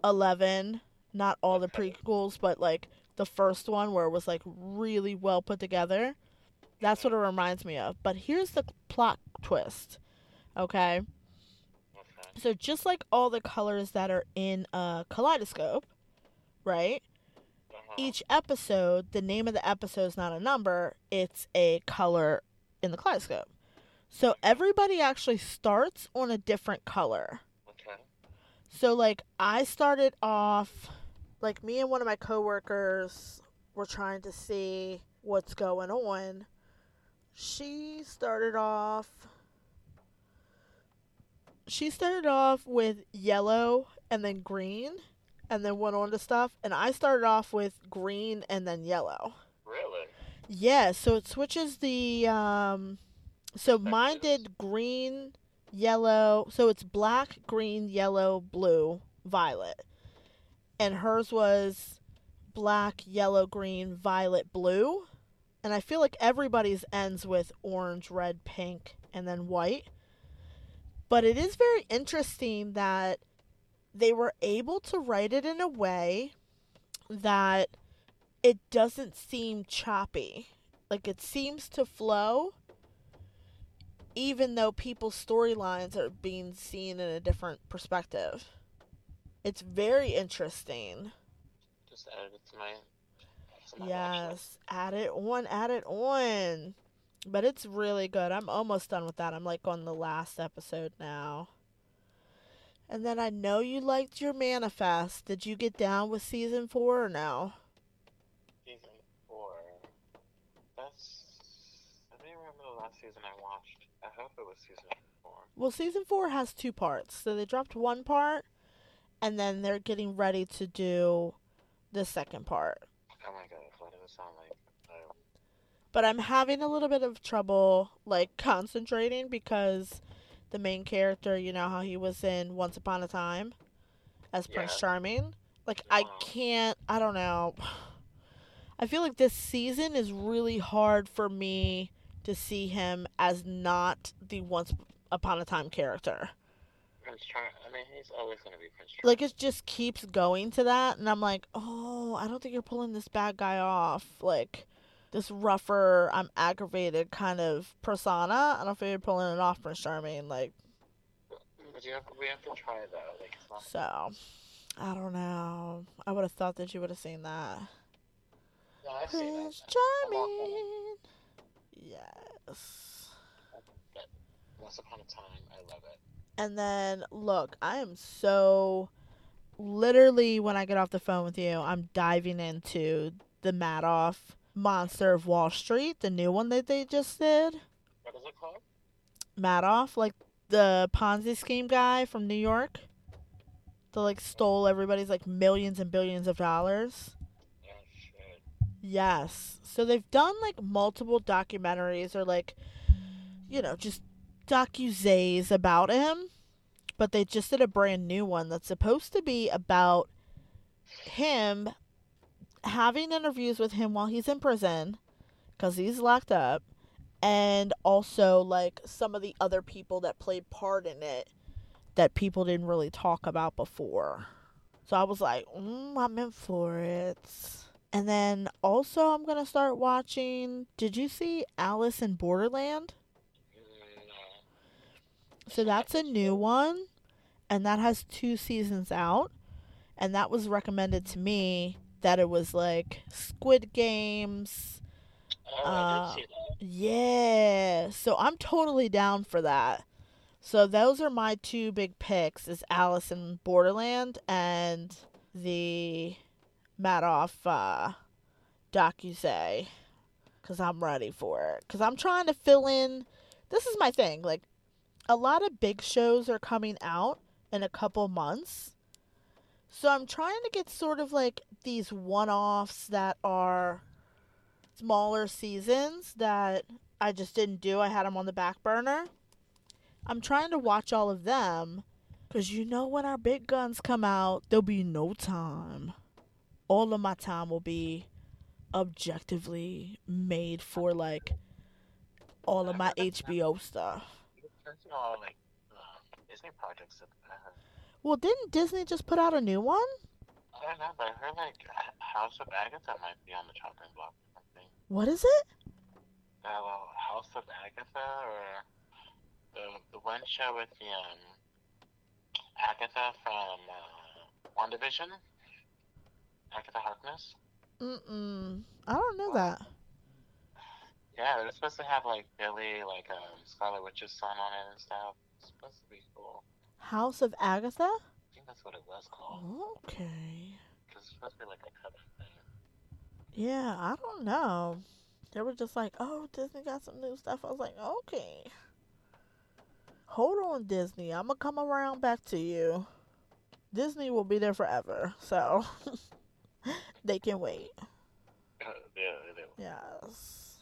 11, not all the prequels, but like the first one where it was like really well put together. That's what it reminds me of. But here's the plot twist. Okay? Okay. So just like all the colors that are in a kaleidoscope, right? Uh-huh. each episode, the name of the episode is not a number, it's a color in the kaleidoscope. So everybody actually starts on a different color. Okay. So like I started off like me and one of my coworkers were trying to see what's going on. She started off she started off with yellow and then green and then went on to stuff and I started off with green and then yellow. Really? Yeah, so it switches the um so mine Perspectives. did green, yellow, so it's black, green, yellow, blue, violet. And hers was black, yellow, green, violet, blue. And I feel like everybody's ends with orange, red, pink, and then white. But it is very interesting that they were able to write it in a way that it doesn't seem choppy. Like it seems to flow, even though people's storylines are being seen in a different perspective. It's very interesting. Just added it to my. To my. Yes, add it on, add it on. But it's really good. I'm almost done with that. I'm like on the last episode now. And then I know you liked your manifest. Did you get down with season four or no? Season four. That's. I don't even remember the last season I watched. I hope it was season four. Well, season four has two parts. So they dropped one part, and then they're getting ready to do the second part. Oh my god, what does it sound like? Uh, But I'm having a little bit of trouble, like, concentrating because the main character, you know how he was in Once Upon a Time as Prince Charming? Like, I Uh-huh. can't, I don't know. I feel like this season is really hard for me to see him as not the Once Upon a Time character. Prince Char. I mean, he's always gonna be Prince Char. like it just keeps going to that and i'm like oh i don't think you're pulling this bad guy off like this rougher i'm aggravated kind of persona i don't think you're pulling it off prince charming like But you have, we have to try it though. Like, not. so i don't know i would have thought that you would have seen that I've prince I'm all- charming yes Once upon a time, I love it. and then look i am so literally when i get off the phone with you i'm diving into the madoff monster of wall street the new one that they just did What is it called? Madoff, like the Ponzi scheme guy from New York, that like stole everybody's like millions and billions of dollars. Yes. So they've done like multiple documentaries or like, you know, just docuzays about him, but they just did a brand new one that's supposed to be about him having interviews with him while he's in prison because he's locked up and also like some of the other people that played part in it that people didn't really talk about before. So I was like, mm, I'm in for it. And then also I'm gonna start watching. Did you see Alice in Borderland? So that's a new one, and that has two seasons out. and that was recommended to me that it was like Squid Games. Oh, Uh, did see that. Yeah, so I'm totally down for that. So those are my two big picks: is Alice in Borderland and the Madoff uh, docu Cause I'm ready for it. Cause I'm trying to fill in. This is my thing. Like, a lot of big shows are coming out in a couple months. So I'm trying to get sort of like these one-offs that are smaller seasons that I just didn't do. I had them on the back burner. I'm trying to watch all of them because you know when our big guns come out, there'll be no time. All of my time will be objectively made for like all of my HBO stuff. Um, Disney projects. Well, didn't Disney just put out a new one? I don't know, but I heard like House of Agatha might be on the chopping block or something. What is it? Uh, well, House of Agatha or the the one show with the um Agatha from uh, WandaVision. Agatha Harkness. Mm-mm. I don't know that. Yeah, they're supposed to have like Billy, like um Scarlet Witch's son on it and stuff. It's supposed to be cool. House of Agatha? I think that's what it was called. Okay. Cause it's supposed to be like a cover thing. Yeah, I don't know. They were just like, oh, Disney got some new stuff. I was like, okay. Hold on, Disney. I'm going to come around back to you. Disney will be there forever. So they can wait. yeah, they, Yes.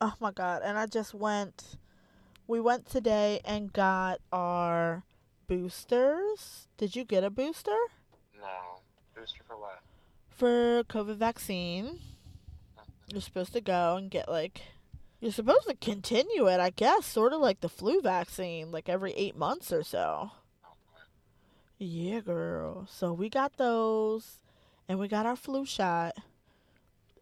Oh my God. And I just went, we went today and got our boosters. Did you get a booster? no booster for what? For COVID vaccine. You're supposed to go and get like you're supposed to continue it, I guess, sort of like the flu vaccine, like every eight months or so. Yeah, girl. So we got those and we got our flu shot.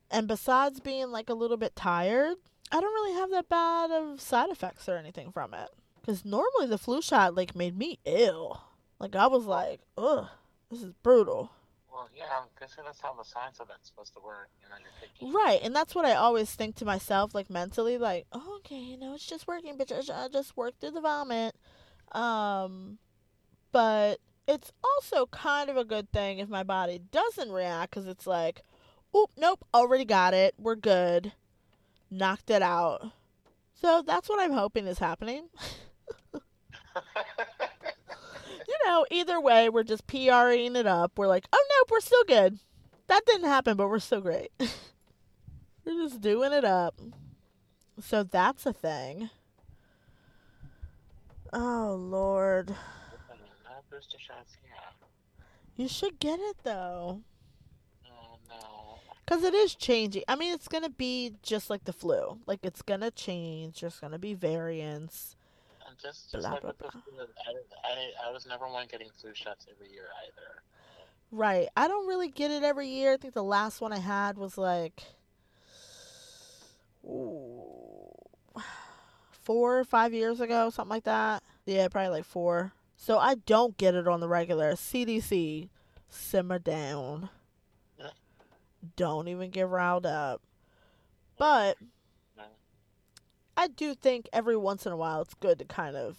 And besides being like a little bit tired, I don't really have that bad of side effects or anything from it. Cause normally the flu shot like made me ill. Like I was like, ugh, this is brutal. Well, yeah, I'm guessing that's how the science of that's supposed to work. You know, you're taking. Right, and that's what I always think to myself, like mentally, like, oh, okay, you know, it's just working, bitch. I just work through the vomit. Um, but it's also kind of a good thing if my body doesn't react, because it's like, oop, nope, already got it. We're good. Knocked it out. So that's what I'm hoping is happening. You know, either way, we're just PRing it up. We're like, oh, nope, we're still good. That didn't happen, but we're still great. we're just doing it up. So that's a thing. Oh, Lord. no booster shots here. You should get it, though. Oh no. Because it is changing. I mean, it's going to be just like the flu. Like, it's going to change. There's going to be variants. Just, just Blah, like blah, blah. flu, I, I, I was never one getting flu shots every year either. Right. I don't really get it every year. I think the last one I had was like ooh, four or five years ago, something like that. Yeah, probably like four. So I don't get it on the regular. CDC, simmer down. Don't even get riled up. But. I do think every once in a while it's good to kind of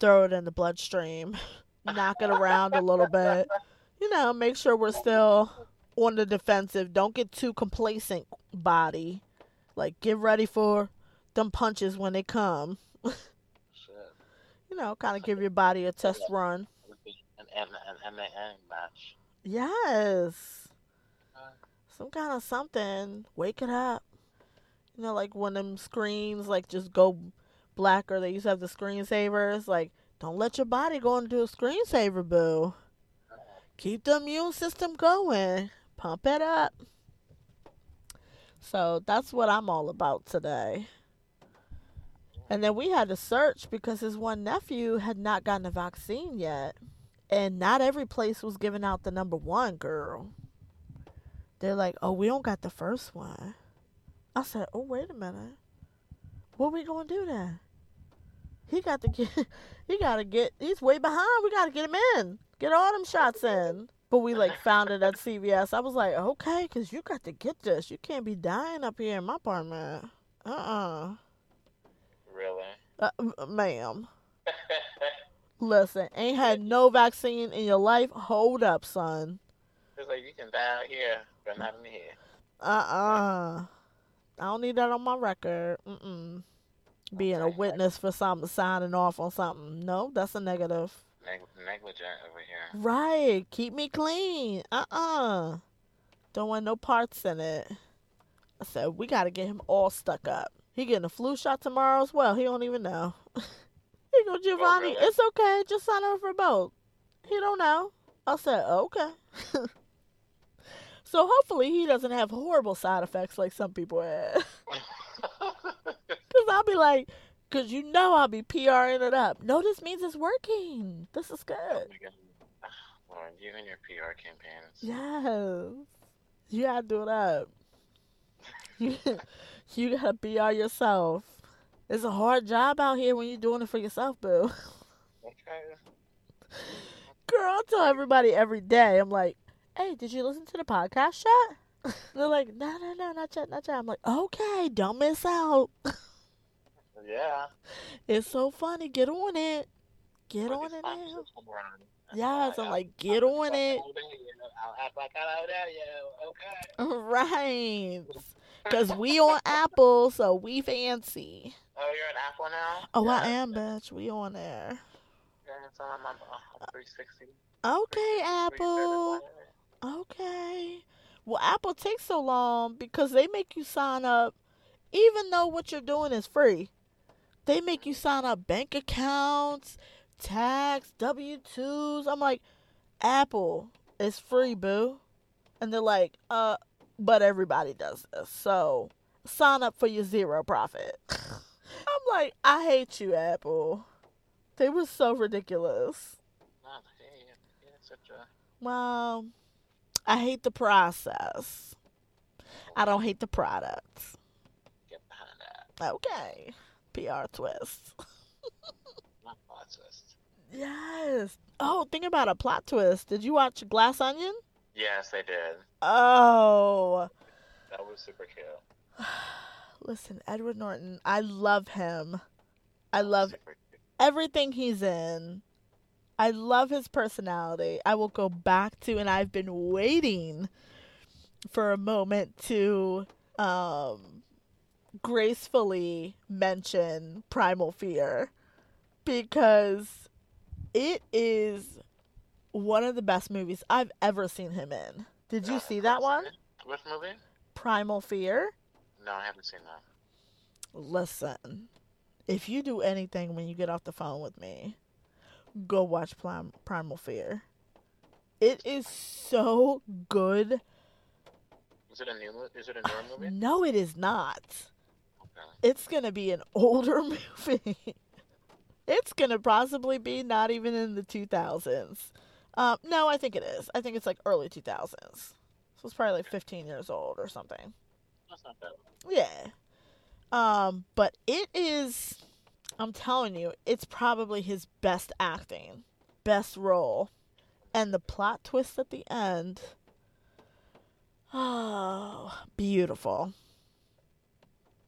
throw it in the bloodstream, knock it around a little bit. You know, make sure we're still on the defensive. Don't get too complacent, body. Like, get ready for them punches when they come. You know, kind of give your body a test run. An, an, MAN match. Yes. Some kind of something. Wake it up. You know, like when them screens like just go black or they used to have the screensavers. Like, don't let your body go into a screensaver, boo. Keep the immune system going. Pump it up. So that's what I'm all about today. And then we had to search because his one nephew had not gotten a vaccine yet. And not every place was giving out the number one girl. They're like, oh, we don't got the first one. I said, oh, wait a minute. What we gonna do then? He got to get, he got to get, he's way behind. We got to get him in. Get all them shots in. But we like found it at CVS. I was like, okay, because you got to get this. You can't be dying up here in my apartment. Uh uh Really? uh. Ma'am. Listen, ain't had no vaccine in your life? Hold up, son. it's like you can die out here, but not in here. Uh uh I don't need that on my record. Mm-mm. Being a witness for something, signing off on something. No, that's a negative. Neg- negligent over here. Right. Keep me clean. Uh uh Don't want no parts in it. I said, we got to get him all stuck up. He getting a flu shot tomorrow as well. He don't even know. he go, Giovanni, really? it's okay. Just sign up for both. He don't know. I said, okay. so hopefully he doesn't have horrible side effects like some people have. Because I'll be like, because you know I'll be PRing it up. No, this means it's working. This is Oh good. my God. You and your PR campaigns. Yes. You gotta do it up. You, you gotta PR yourself. It's a hard job out here when you're doing it for yourself, boo. Okay. Girl, I tell everybody every day, I'm like, hey, did you listen to the podcast chat? They're like, no, no, no, not yet, not yet. I'm like, okay, don't miss out. Yeah. It's so funny. Get on it. Get on it now. It's. Yes, I'm like, get I'll on it. like I you know, I'll act like yeah, okay. Right. Because we on Apple, so we fancy. Oh, you're an Apple now? Oh, I am, bitch. We on there. Yeah, so I'm on uh, 360. Okay, 360 Apple. Okay. Well, Apple takes so long because they make you sign up, even though what you're doing is free. They make you sign up bank accounts, tax, W 2s. I'm like, Apple, it's free, boo. And they're like, uh, but everybody does this. So sign up for your zero profit. I'm like, I hate you, Apple. They were so ridiculous. No, I hate the process. I don't hate the product. Get behind that. Okay. PR twist. Not plot twist. Yes. Oh, think about a plot twist. Did you watch Glass Onion? Yes, they did. Oh. That was super cute. Listen, Edward Norton, I love him. I love everything he's in. I love his personality. I will go back to, and I've been waiting for a moment to um, gracefully mention Primal Fear because it is one of the best movies I've ever seen him in. Did you see that one? Which movie? Primal Fear? No, I haven't seen that. Listen, if you do anything when you get off the phone with me, go watch Prim- Primal Fear. It is so good. Is it a new? Is it a newer movie? No, it is not. Okay. It's going to be an older movie. it's going to possibly be not even in the 2000s. Um, no, I think it is. I think it's like early 2000s. So it's probably like 15 years old or something. That's not bad. Yeah. Um, but it is I'm telling you, it's probably his best acting, best role. And the plot twist at the end. Oh, beautiful.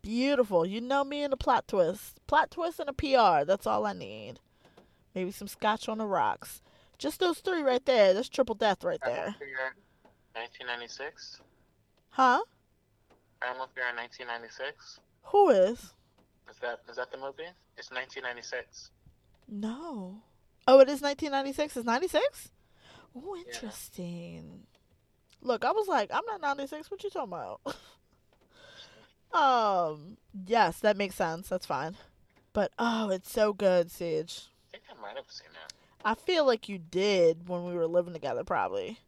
Beautiful. You know me and a plot twist. Plot twist and a PR. That's all I need. Maybe some scotch on the rocks. Just those three right there. That's triple death right there. Fear, 1996. Huh? Primal Fear in 1996. Who is? Is that is that the movie? It's 1996. No. Oh, it is 1996. It's 96? Oh, Yeah. interesting. Look, I was like, I'm not 96. What you talking about? um, yes, that makes sense. That's fine. But oh, it's so good, Sage. I think I might have seen that. I feel like you did when we were living together, probably.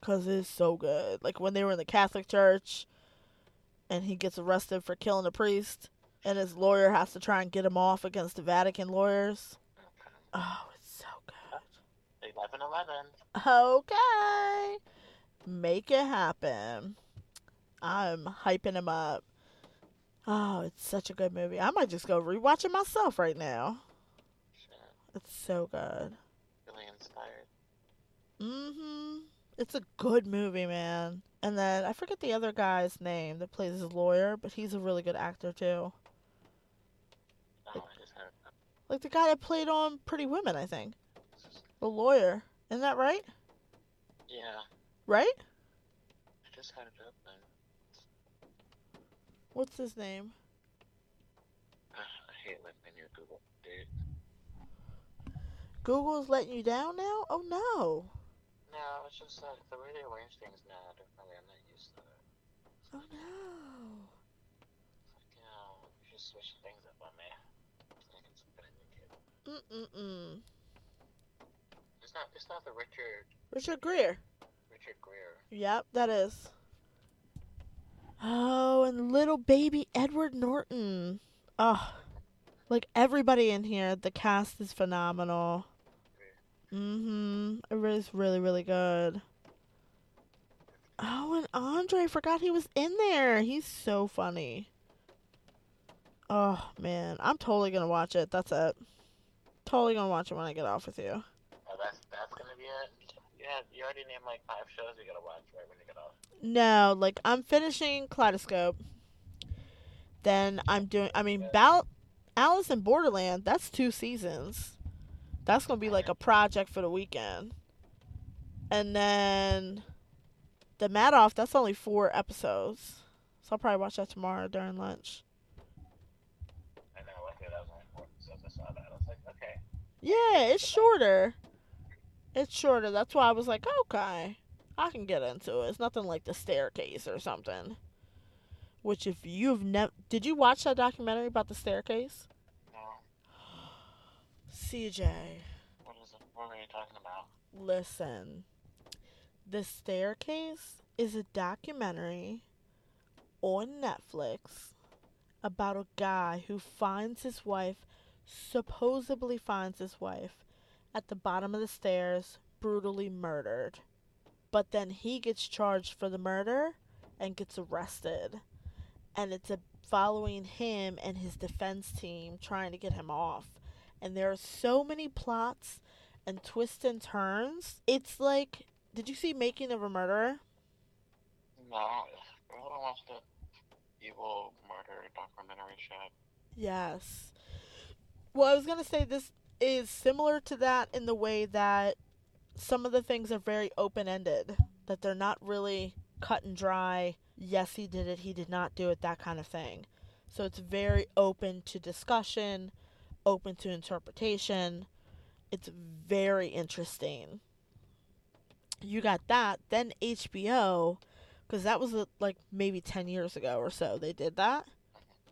Because it's so good. Like when they were in the Catholic Church and he gets arrested for killing a priest and his lawyer has to try and get him off against the Vatican lawyers. Oh, it's so good. 11 11. Okay. Make it happen. I'm hyping him up. Oh, it's such a good movie. I might just go rewatch it myself right now. Sure. It's so good. Really inspired. Mm-hmm. It's a good movie, man. And then I forget the other guy's name that plays his lawyer, but he's a really good actor too. Oh, I just had Like the guy that played on Pretty Woman, I think. The lawyer. Isn't that right? Yeah, Right? I just had it open. What's his name? Ugh, I hate living in your Google, dude. Google's letting you down now? Oh no. No, it's just that the way they arrange things now differently. I'm not used to it. Oh no. It's like, you know, you just switch things up on me. Like it's been a new kid. Mm-mm-mm. It's not. It's not the Richard Richard Gere. Richard Gere. Yep, that is. Oh, and little baby Edward Norton. Oh, like everybody in here, the cast is phenomenal. Mm-hmm. It is really, really good. Oh, and Andre, I forgot he was in there. He's so funny. Oh, man. I'm totally gonna watch it. That's it. Totally gonna watch it when I get off with you. Oh, that's that's gonna be it. You already named like five shows you gotta watch right when you get off. No, like I'm finishing Kaleidoscope. Then I'm doing. I mean, Bal- Alice in Borderland. That's two seasons. That's gonna be like a project for the weekend. And then the Madoff. That's only four episodes. So I'll probably watch that tomorrow during lunch. I know, luckily that was only four episodes. I saw that. I was like, okay. Yeah, it's shorter. It's shorter. That's why I was like, okay, I can get into it. It's nothing like the staircase or something. Which, if you've never, did you watch that documentary about the staircase? No, CeeJae, what is it? What were you talking about? listen. The staircase is a documentary on Netflix about a guy who finds his wife, supposedly finds his wife, at the bottom of the stairs, brutally murdered. But then he gets charged for the murder and gets arrested. And it's a following him and his defense team trying to get him off. And there are so many plots and twists and turns. It's like, did you see Making of a Murderer? No, I want to watch the evil murder documentary shit. Yes. Well, I was going to say this is similar to that in the way that some of the things are very open ended, that they're not really cut and dry. Yes, he did it, he did not do it, that kind of thing. So it's very open to discussion, open to interpretation. It's very interesting. You got that. Then HBO, because that was uh, like maybe 10 years ago or so, they did that.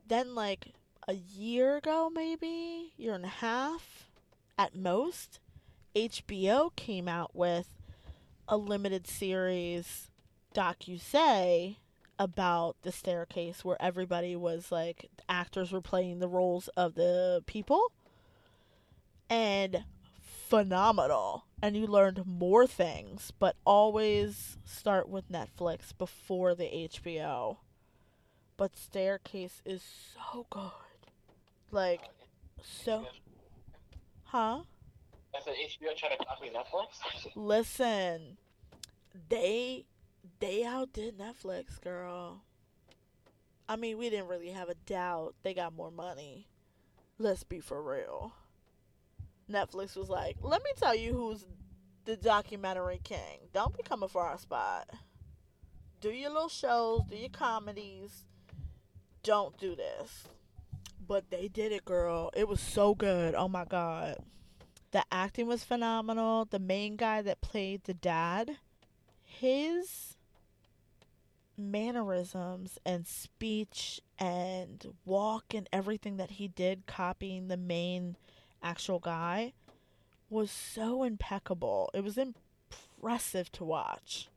Then, like a year ago, maybe, year and a half at most, HBO came out with a limited series docu say about the staircase where everybody was like actors were playing the roles of the people. And phenomenal. And you learned more things but always start with Netflix before the HBO but staircase is so good like so huh I said HBO tried to copy Netflix. Listen, they they outdid Netflix, girl. I mean, we didn't really have a doubt. They got more money. Let's be for real. Netflix was like, "Let me tell you who's the documentary king. Don't be coming for our spot. Do your little shows, do your comedies. Don't do this." But they did it, girl. It was so good. Oh my god. The acting was phenomenal. The main guy that played the dad, his mannerisms and speech and walk and everything that he did copying the main actual guy was so impeccable. It was impressive to watch.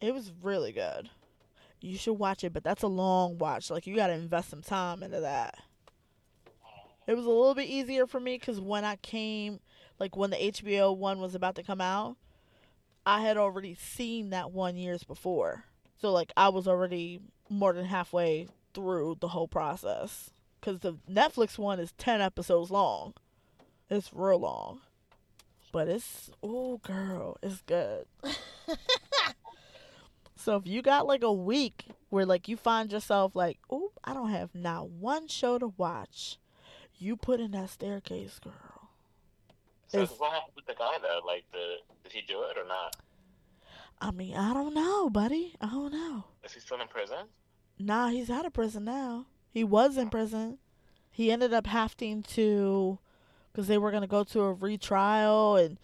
It was really good. You should watch it, but that's a long watch. Like you got to invest some time into that. It was a little bit easier for me because when I came, like when the HBO one was about to come out, I had already seen that one years before. So like I was already more than halfway through the whole process. Because the Netflix one is 10 episodes long. It's real long. But it's oh girl, it's good. so if you got like a week where like you find yourself like, oh, I don't have not one show to watch, you put in that staircase, girl. So It's- what happened with the guy though? Like, the did he do it or not? I mean, I don't know, buddy. I don't know. Is he still in prison? Nah, he's out of prison now. He was in prison. He ended up having to, because they were going to go to a retrial and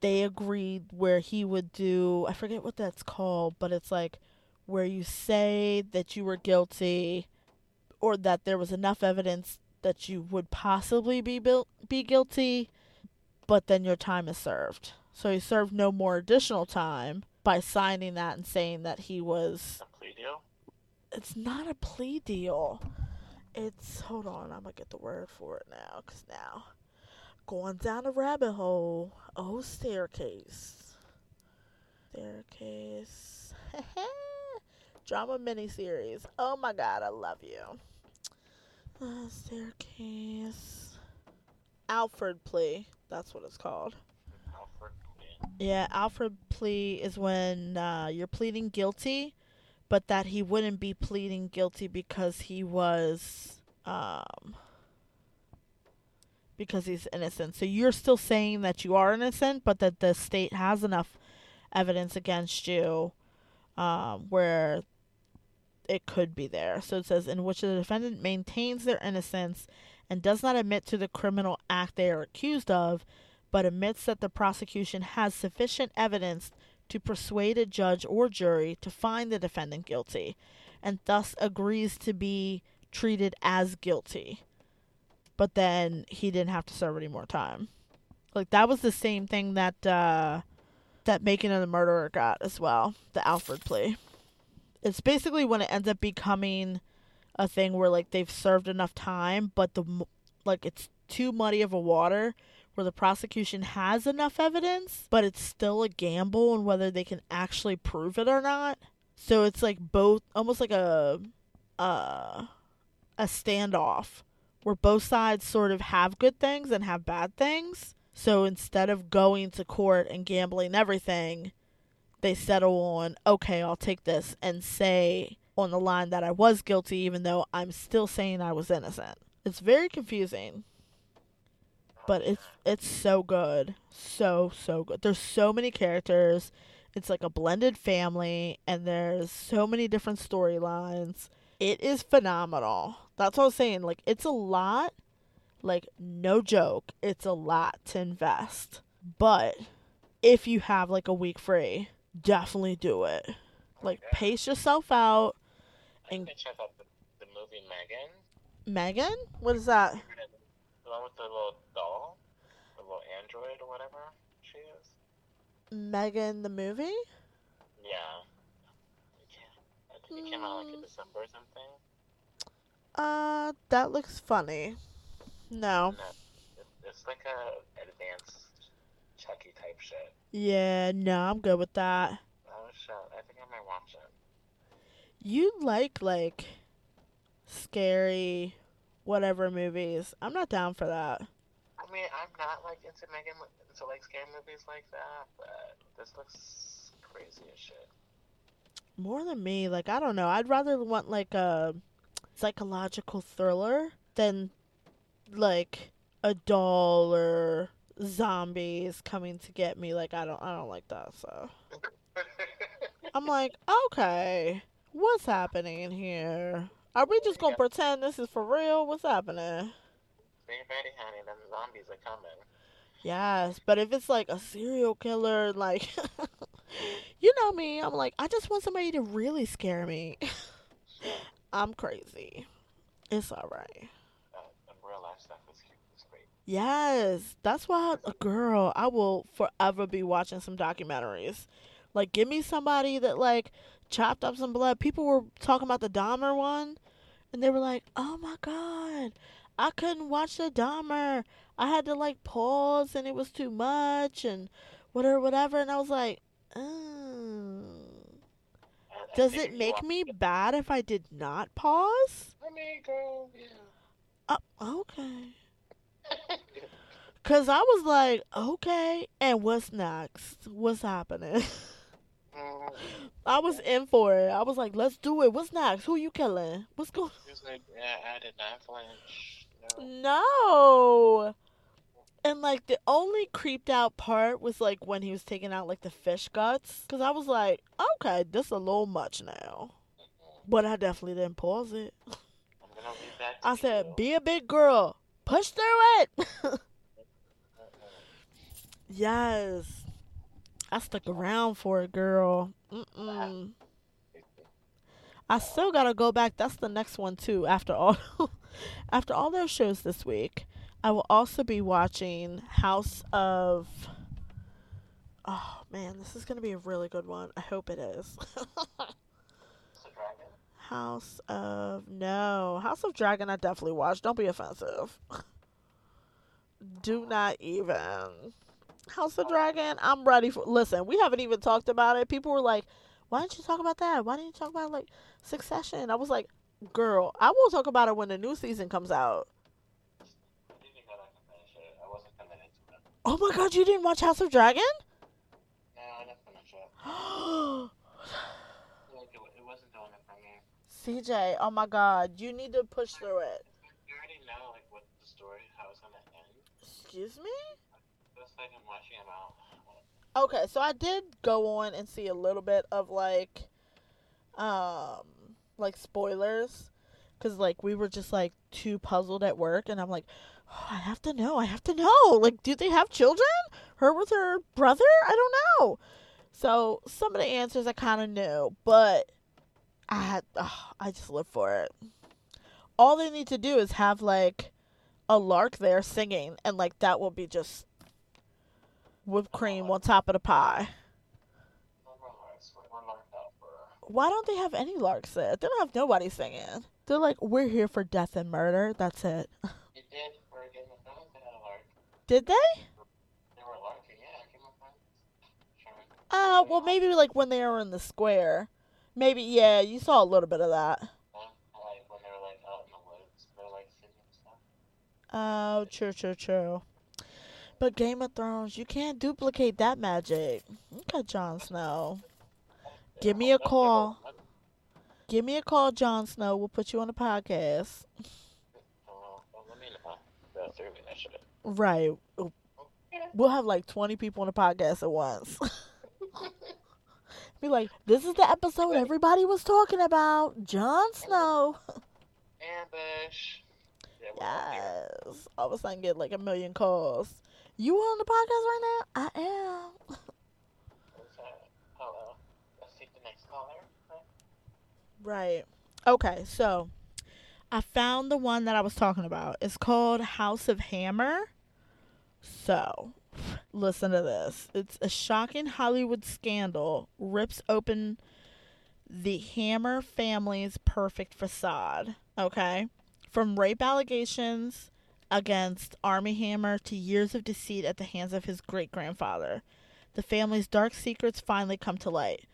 they agreed where he would do, I forget what that's called, but it's like where you say that you were guilty or that there was enough evidence that you would possibly be built, be guilty, but then your time is served. So he served no more additional time by signing that and saying that he was A plea deal? it's not a plea deal. It's hold on, I'm gonna get the word for it now, cause now going down a rabbit hole. Oh, staircase, staircase, drama miniseries. Oh my god, I love you. Uh, staircase, Alford plea. That's what it's called. Alford. Yeah, Alford plea is when uh, you're pleading guilty, but that he wouldn't be pleading guilty because he was um because he's innocent. So you're still saying that you are innocent, but that the state has enough evidence against you um, where it could be there. So it says in which the defendant maintains their innocence and does not admit to the criminal act they are accused of, but admits that the prosecution has sufficient evidence to persuade a judge or jury to find the defendant guilty, and thus agrees to be treated as guilty. But then he didn't have to serve any more time. Like that was the same thing that uh, that Macon and the Murderer got as well, the Alford plea. It's basically when it ends up becoming a thing where like they've served enough time, but the like it's too muddy of a water where the prosecution has enough evidence, but it's still a gamble on whether they can actually prove it or not. So it's like both almost like a uh a standoff where both sides sort of have good things and have bad things. So instead of going to court and gambling everything, they settle on, okay, I'll take this and say on the line that I was guilty even though I'm still saying I was innocent. It's very confusing but it's it's so good. So so good. There's so many characters. It's like a blended family and there's so many different storylines. It is phenomenal that's what i was saying like it's a lot like no joke it's a lot to invest but if you have like a week free definitely do it like Okay. pace yourself out I and- checked out the, the movie Megan. megan what is that The one with the little doll? The little android or whatever she is? megan the movie Yeah. It came- I think it came out like in Mm. December or something. Uh that looks funny no it's like a advanced Chucky type shit. Yeah, no, I'm good with that. Oh shit, I think I might watch it. You like like scary whatever movies. I'm not down for that. I mean, I'm not like into Megan into like scary movies like that, but this looks crazy as shit. More than me, like I don't know. I'd rather want like a psychological thriller than like a doll or zombies coming to get me. Like I don't I don't like that. So I'm like, okay, what's happening here? Are we just gonna pretend this is for real? What's happening? Be ready, honey. Them zombies are coming. Yes, but if it's like a serial killer, like you know me, I'm like, I just want somebody to really scare me. I'm crazy. It's all right. Uh, the stuff is, is great. Yes, that's why, a girl, I will forever be watching some documentaries. Like, give me somebody that like chopped up some blood. People were talking about the Dahmer one, and they were like, "Oh my god, I couldn't watch the Dahmer. I had to like pause, and it was too much, and whatever, whatever." And I was like, "Oh." Does it make me bad if I did not pause? I mean, girl, yeah. Uh, okay. Cause I was like, okay, and what's next? What's happening? I was in for it. I was like, let's do it. What's next? Who you killing? What's going? like, yeah, I did not flinch. No. No. And like the only creeped out part was like when he was taking out like the fish guts, cause I was like, okay, this a little much now. But I definitely didn't pause it. I'm gonna leave that. To I said, you. be a big girl, push through it. Yes, I stuck around for it, girl. Mm-mm. I still gotta go back. That's the next one too. After all, after all those shows this week, I will also be watching House of. Oh man, this is gonna be a really good one. I hope it is. House of no House of Dragon. I definitely watched. Don't be offensive. Do not even. House of Dragon. I'm ready for. Listen, we haven't even talked about it. People were like, "Why didn't you talk about that? Why didn't you talk about like Succession?" I was like, "Girl, I will talk about it when the new season comes out." I didn't go back and finish it. I wasn't committed to it. Oh my God, you didn't watch House of Dragon? No, I didn't finish it. Like it, it wasn't doing it for me. CeeJae, oh my God, you need to push through it. You already know like what the story, how it's gonna end. Excuse me? Just like I'm watching about. Okay, so I did go on and see a little bit of like, um, like spoilers, because like we were just like too puzzled at work, and I'm like, oh, I have to know, I have to know. Like, do they have children? Her with her brother? I don't know. So some of the answers I kind of knew, but I had, oh, I just live for it. All they need to do is have like a lark there singing, and like that will be just whipped cream on top of the pie. Why don't they have any larks there? They don't have nobody singing. They're like, we're here for death and murder. That's it. You did for Game of Thrones. They had a lark. Did they? They were. Yeah, of Thrones. Sure. Uh, well, maybe like when they were in the square. Maybe, yeah, you saw a little bit of that. Like when they were like out in the woods, they were like singing stuff. Oh, true, true, true. But Game of Thrones, you can't duplicate that magic. Okay, Jon Snow. Give me a call. Give me a call, Jon Snow. We'll put you on the podcast. Well, let me know. Go through that shit. Right. We'll have like 20 people on the podcast at once. Be like, this is the episode everybody was talking about. Jon Snow. Ambush. Yeah, we're all here. Yes. All of a sudden get like a million calls. You on the podcast right now? I am. Hello. Let's take the next caller. Right? Right. Okay, so I found the one that I was talking about. It's called House of Hammer. So, listen to this. It's a shocking Hollywood scandal rips open the Hammer family's perfect facade. Okay? From rape allegations against Armie Hammer to years of deceit at the hands of his great grandfather. The family's dark secrets finally come to light.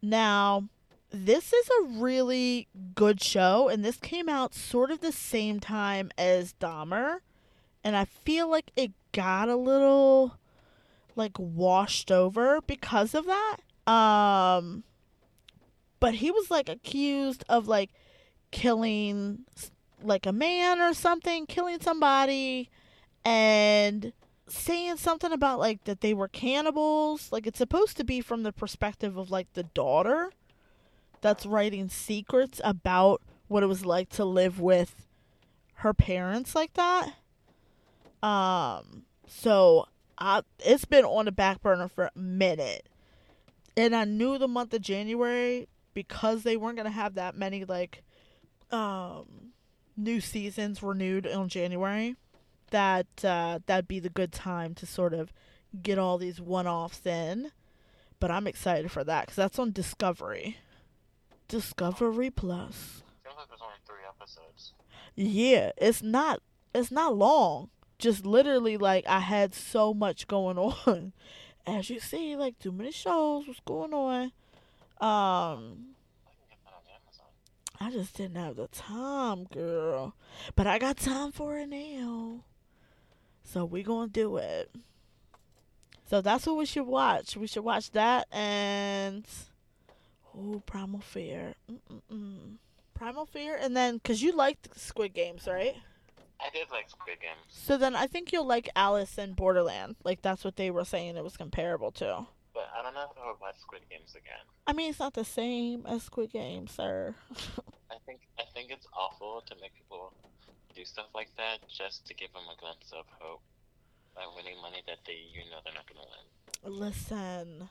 Now, this is a really good show, and this came out sort of the same time as Dahmer, and I feel like it got a little like washed over because of that. Um, but he was like accused of like killing like a man or something, killing somebody, and saying something about like that they were cannibals. Like it's supposed to be from the perspective of like the daughter that's writing secrets about what it was like to live with her parents like that. Um so I it's been on the back burner for a minute. And I knew the month of January because they weren't going to have that many like um new seasons renewed in January that uh that'd be the good time to sort of get all these one-offs in. But I'm excited for that cuz that's on Discovery. Discovery Plus. Like there's only three episodes. Yeah, it's not it's not long. Just literally like I had so much going on. As you see, like too many shows, what's going on. Um I just didn't have the time, girl. But I got time for it now. So we gonna do it. So that's what we should watch. We should watch that and oh, Primal Fear. Mm-mm-mm. Primal Fear, and then because you liked Squid Games, right? I did like Squid Games. So then I think you'll like Alice in Borderland. Like that's what they were saying it was comparable to. But I don't know if I would watch Squid Games again. I mean, it's not the same as Squid Game, sir. I think I think it's awful to make people do stuff like that just to give them a glimpse of hope by winning money that they you know they're not gonna win. Listen,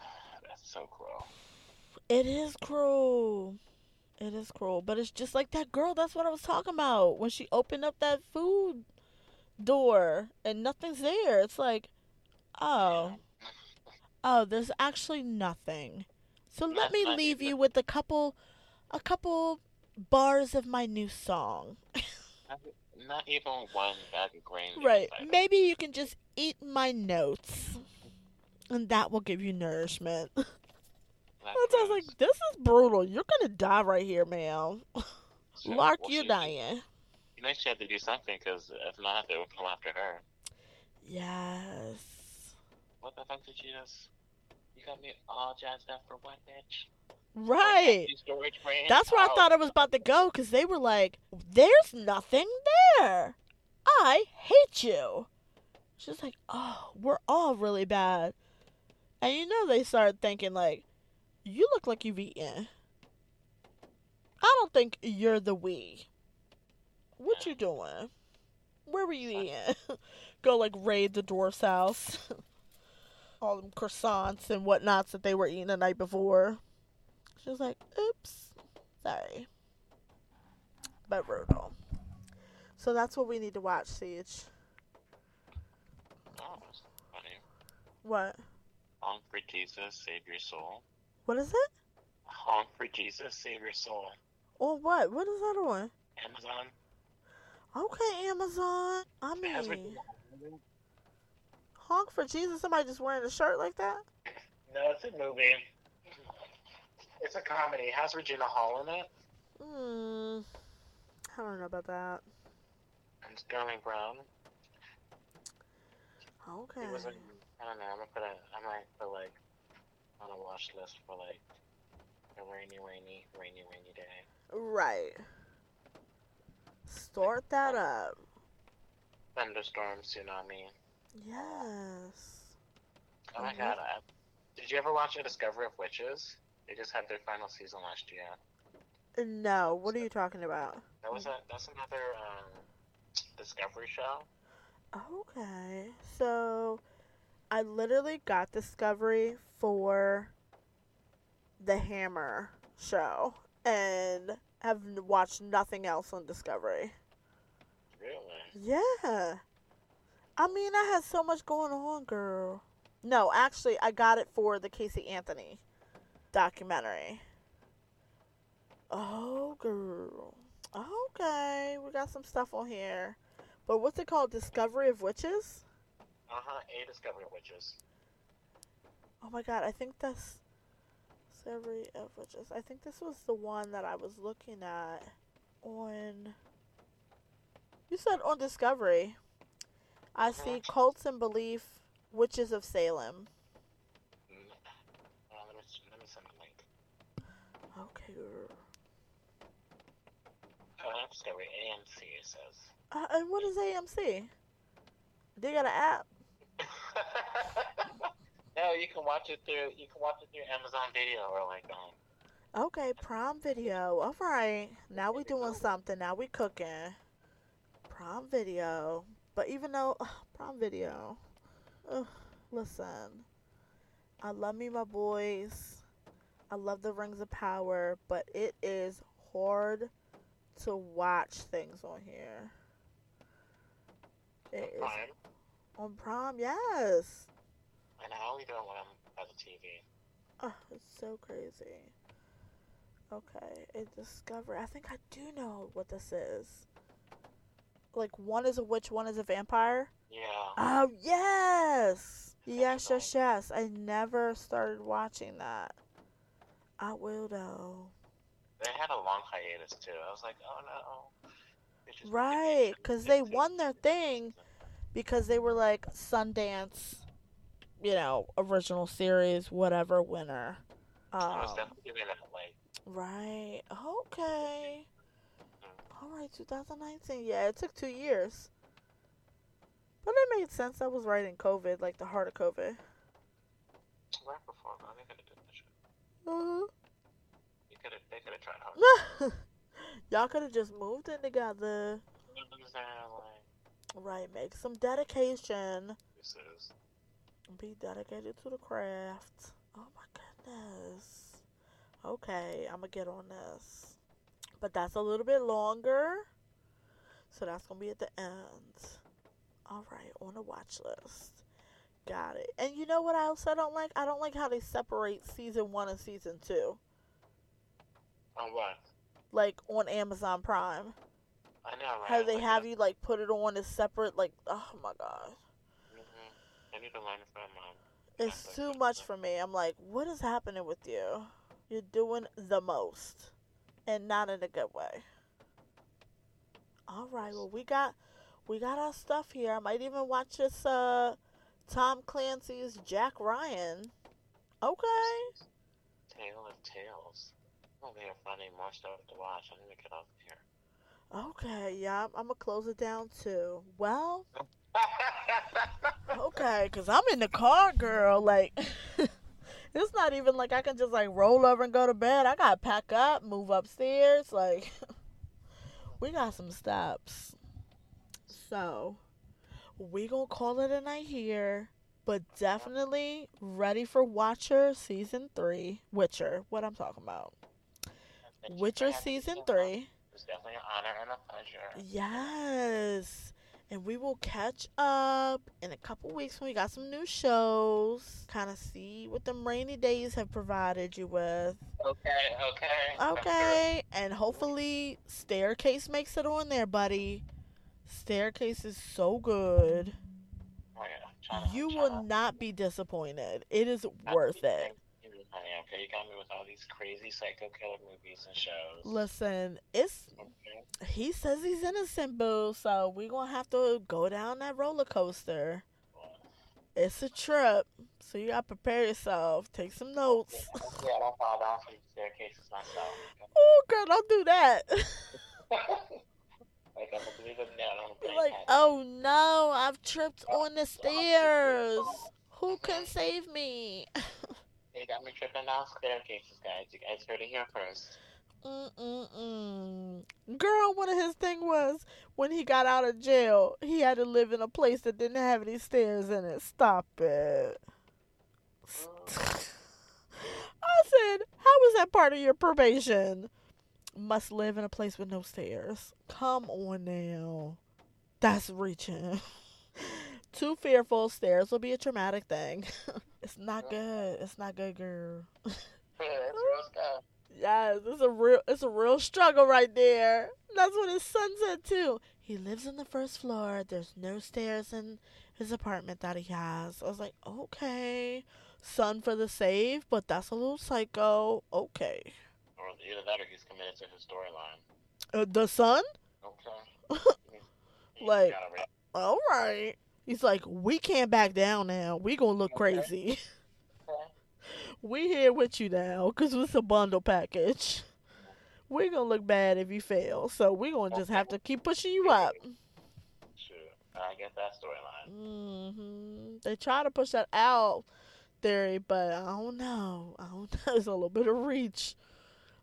That's so cruel. it is cruel. It is cruel, but it's just like that girl. That's what I was talking about when she opened up that food door and nothing's there. It's like, oh, oh, there's actually nothing. So let me leave you with a couple, a couple bars of my new song. Not, even one bag of grain. Right. Maybe you can just eat my notes, and that will give you nourishment. That I was like, this is brutal. You're gonna die right here, ma'am. So, Lark, well, you she- dying. You know she had to do something because if not, they would come after her. Yes. What the fuck did she just? You got me all jazzed up for what, bitch? Right. Empty Storage brain? That's where I Oh, thought it was about to go because they were like, there's nothing there. I hate you. She's like, oh, we're all really bad. And you know, they started thinking, like, you look like you've eaten. I don't think you're the we. What you doing? Where were you eating? Go, like, raid the dwarf's house. all them croissants and whatnots that they were eating the night before. She was like, oops. Sorry. But brutal. So that's what we need to watch, CeeJae. Oh. What? Honk for Jesus, save your soul. What is it? Honk for Jesus, save your soul. Or what? What is that on? Amazon. Okay, Amazon. I mean, honk for Jesus. Somebody just wearing a shirt like that? No, it's a movie. It's a comedy. It has Regina Hall in it Hmm. I don't know about that. and Sterling Brown. Okay. It was. A, I don't know. I'm gonna put a. I might put like on a watch list for like a rainy, rainy, rainy, rainy day. Right. Start that up. Thunderstorm, tsunami. Yes. Oh my Mhm. god. I, did you ever watch A Discovery of Witches? They just had their final season last year. No, what are you talking about? That was a. That's another um, Discovery show. Okay. So I literally got Discovery for the Hammer show and have watched nothing else on Discovery. Really? Yeah. I mean, I had so much going on, girl. No, actually, I got it for the Casey Anthony documentary. Oh, girl. Okay, we got some stuff on here. But what's it called? Discovery of Witches? Uh huh. A Discovery of Witches. Oh my god, I think that's Discovery of Witches. I think this was the one that I was looking at on. You said on Discovery. I see Mhm. Cults and Belief, Witches of Salem. Mm. Uh, let me let me send a link. Okay. Oh, Discovery. AMC it says. Uh, and what is AMC? They got an app. no, you can watch it through. You can watch it through Amazon Video or like um. Okay, Prime Video. All right, now we doing something. Now we cooking. Prime Video. But even though ugh, Prime Video, ugh, listen, I love me my boys. I love the Rings of Power, but it is hard to watch things on here. It is on Prime, yes. and I only do it when I'm at the TV. Oh, it's so crazy. Okay, a discovery. I think I do know what this is. Like one is a witch, one is a vampire. Yeah. Oh yes, yes, yes, yes. I never started watching that. I will though. They had a long hiatus too. I was like, oh no. Right, 'cause they won their thing. Because they were like Sundance, you know, original series, whatever winner. Um, right. Okay. All right, 2019. Yeah, it took two years. But it made sense. That was right in COVID, like the heart of COVID. right before. I think I did the show. Uh-huh. You could have. They could have tried hard. Y'all could have just moved in that, like, Right, make some dedication. this is. Be dedicated to the craft. Oh my goodness. Okay, I'm gonna get on this. But that's a little bit longer. So that's gonna be at the end. Alright, on the watch list. Got it. And you know what I also don't like? I don't like how they separate season one and season two. On what? Like on Amazon Prime. I know, right? How they Like, have uh, you like put it on as separate like oh my god. mhm. I need to learn from um. It's too much for me. I'm like, what is happening with you? You're doing the most, and not in a good way. All right, well we got we got our stuff here. I might even watch this uh Tom Clancy's Jack Ryan. Okay. Tale of Tales. Oh, they are finding more stuff to watch. I need to get off here. Okay, yeah, I'm gonna close it down too. Well, okay, cause I'm in the car, girl. Like, it's not even like I can just like roll over and go to bed. I gotta pack up, move upstairs. Like, we got some steps. So, we gonna call it a night here, but definitely ready for Watcher season three. Witcher, what I'm talking about. Thank you for Witcher season three. Definitely an honor and a pleasure. Yes. And we will catch up in a couple weeks when we got some new shows. Kind of see what them rainy days have provided you with. Okay, okay. Okay. And hopefully, Staircase makes it on there, buddy. Staircase is so good. Oh, yeah. You will not be disappointed. It is worth think- it. Honey, okay, you got me with all these crazy psycho killer movies and shows. Listen, it's Okay. he says he's innocent, boo. So we're gonna have to go down that roller coaster. It's a trip, so you gotta prepare yourself. Take some notes. Yeah, I don't fall down from staircases myself. Oh, girl, don't do that. like, I'm gonna believe it now. I'm You're like, oh no, I've tripped on the stairs. Who can save me? They got me tripping down staircases, guys. You guys heard it here first. Mm-mm-mm. Girl, one of his thing was when he got out of jail, he had to live in a place that didn't have any stairs in it. Stop it. Oh. I said, how was that part of your probation? Must live in a place with no stairs. Come on now. That's reaching. Too fearful. Stairs will be a traumatic thing. it's not good. It's not good, girl. That's real stuff. Yes, it's a real it's a real struggle right there. That's what his son said too. He lives on the first floor. There's no stairs in his apartment that he has. I was like, okay, son for the save, but that's a little psycho. Okay, Or either that or he's committed to his storyline. uh, the son. Okay. Like- All right. He's like, we can't back down now. We gonna look crazy. Okay. we here with you now because it's a bundle package. We're gonna look bad if you fail, so we're gonna just have to keep pushing you up. Shoot. I get that storyline. hmm They try to push that out theory, but I don't know. I don't know. It's a little bit of reach.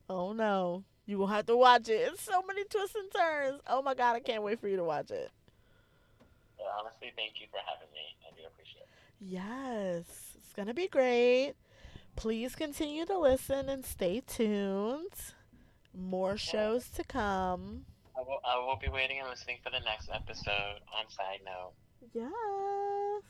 I don't know. You will have to watch it. It's so many twists and turns. Oh my god, I can't wait for you to watch it. Honestly, thank you for having me. I do appreciate it. Yes, it's gonna be great. Please continue to listen and stay tuned. More shows to come. I will, I will be waiting and listening for the next episode on Side Note. Yes.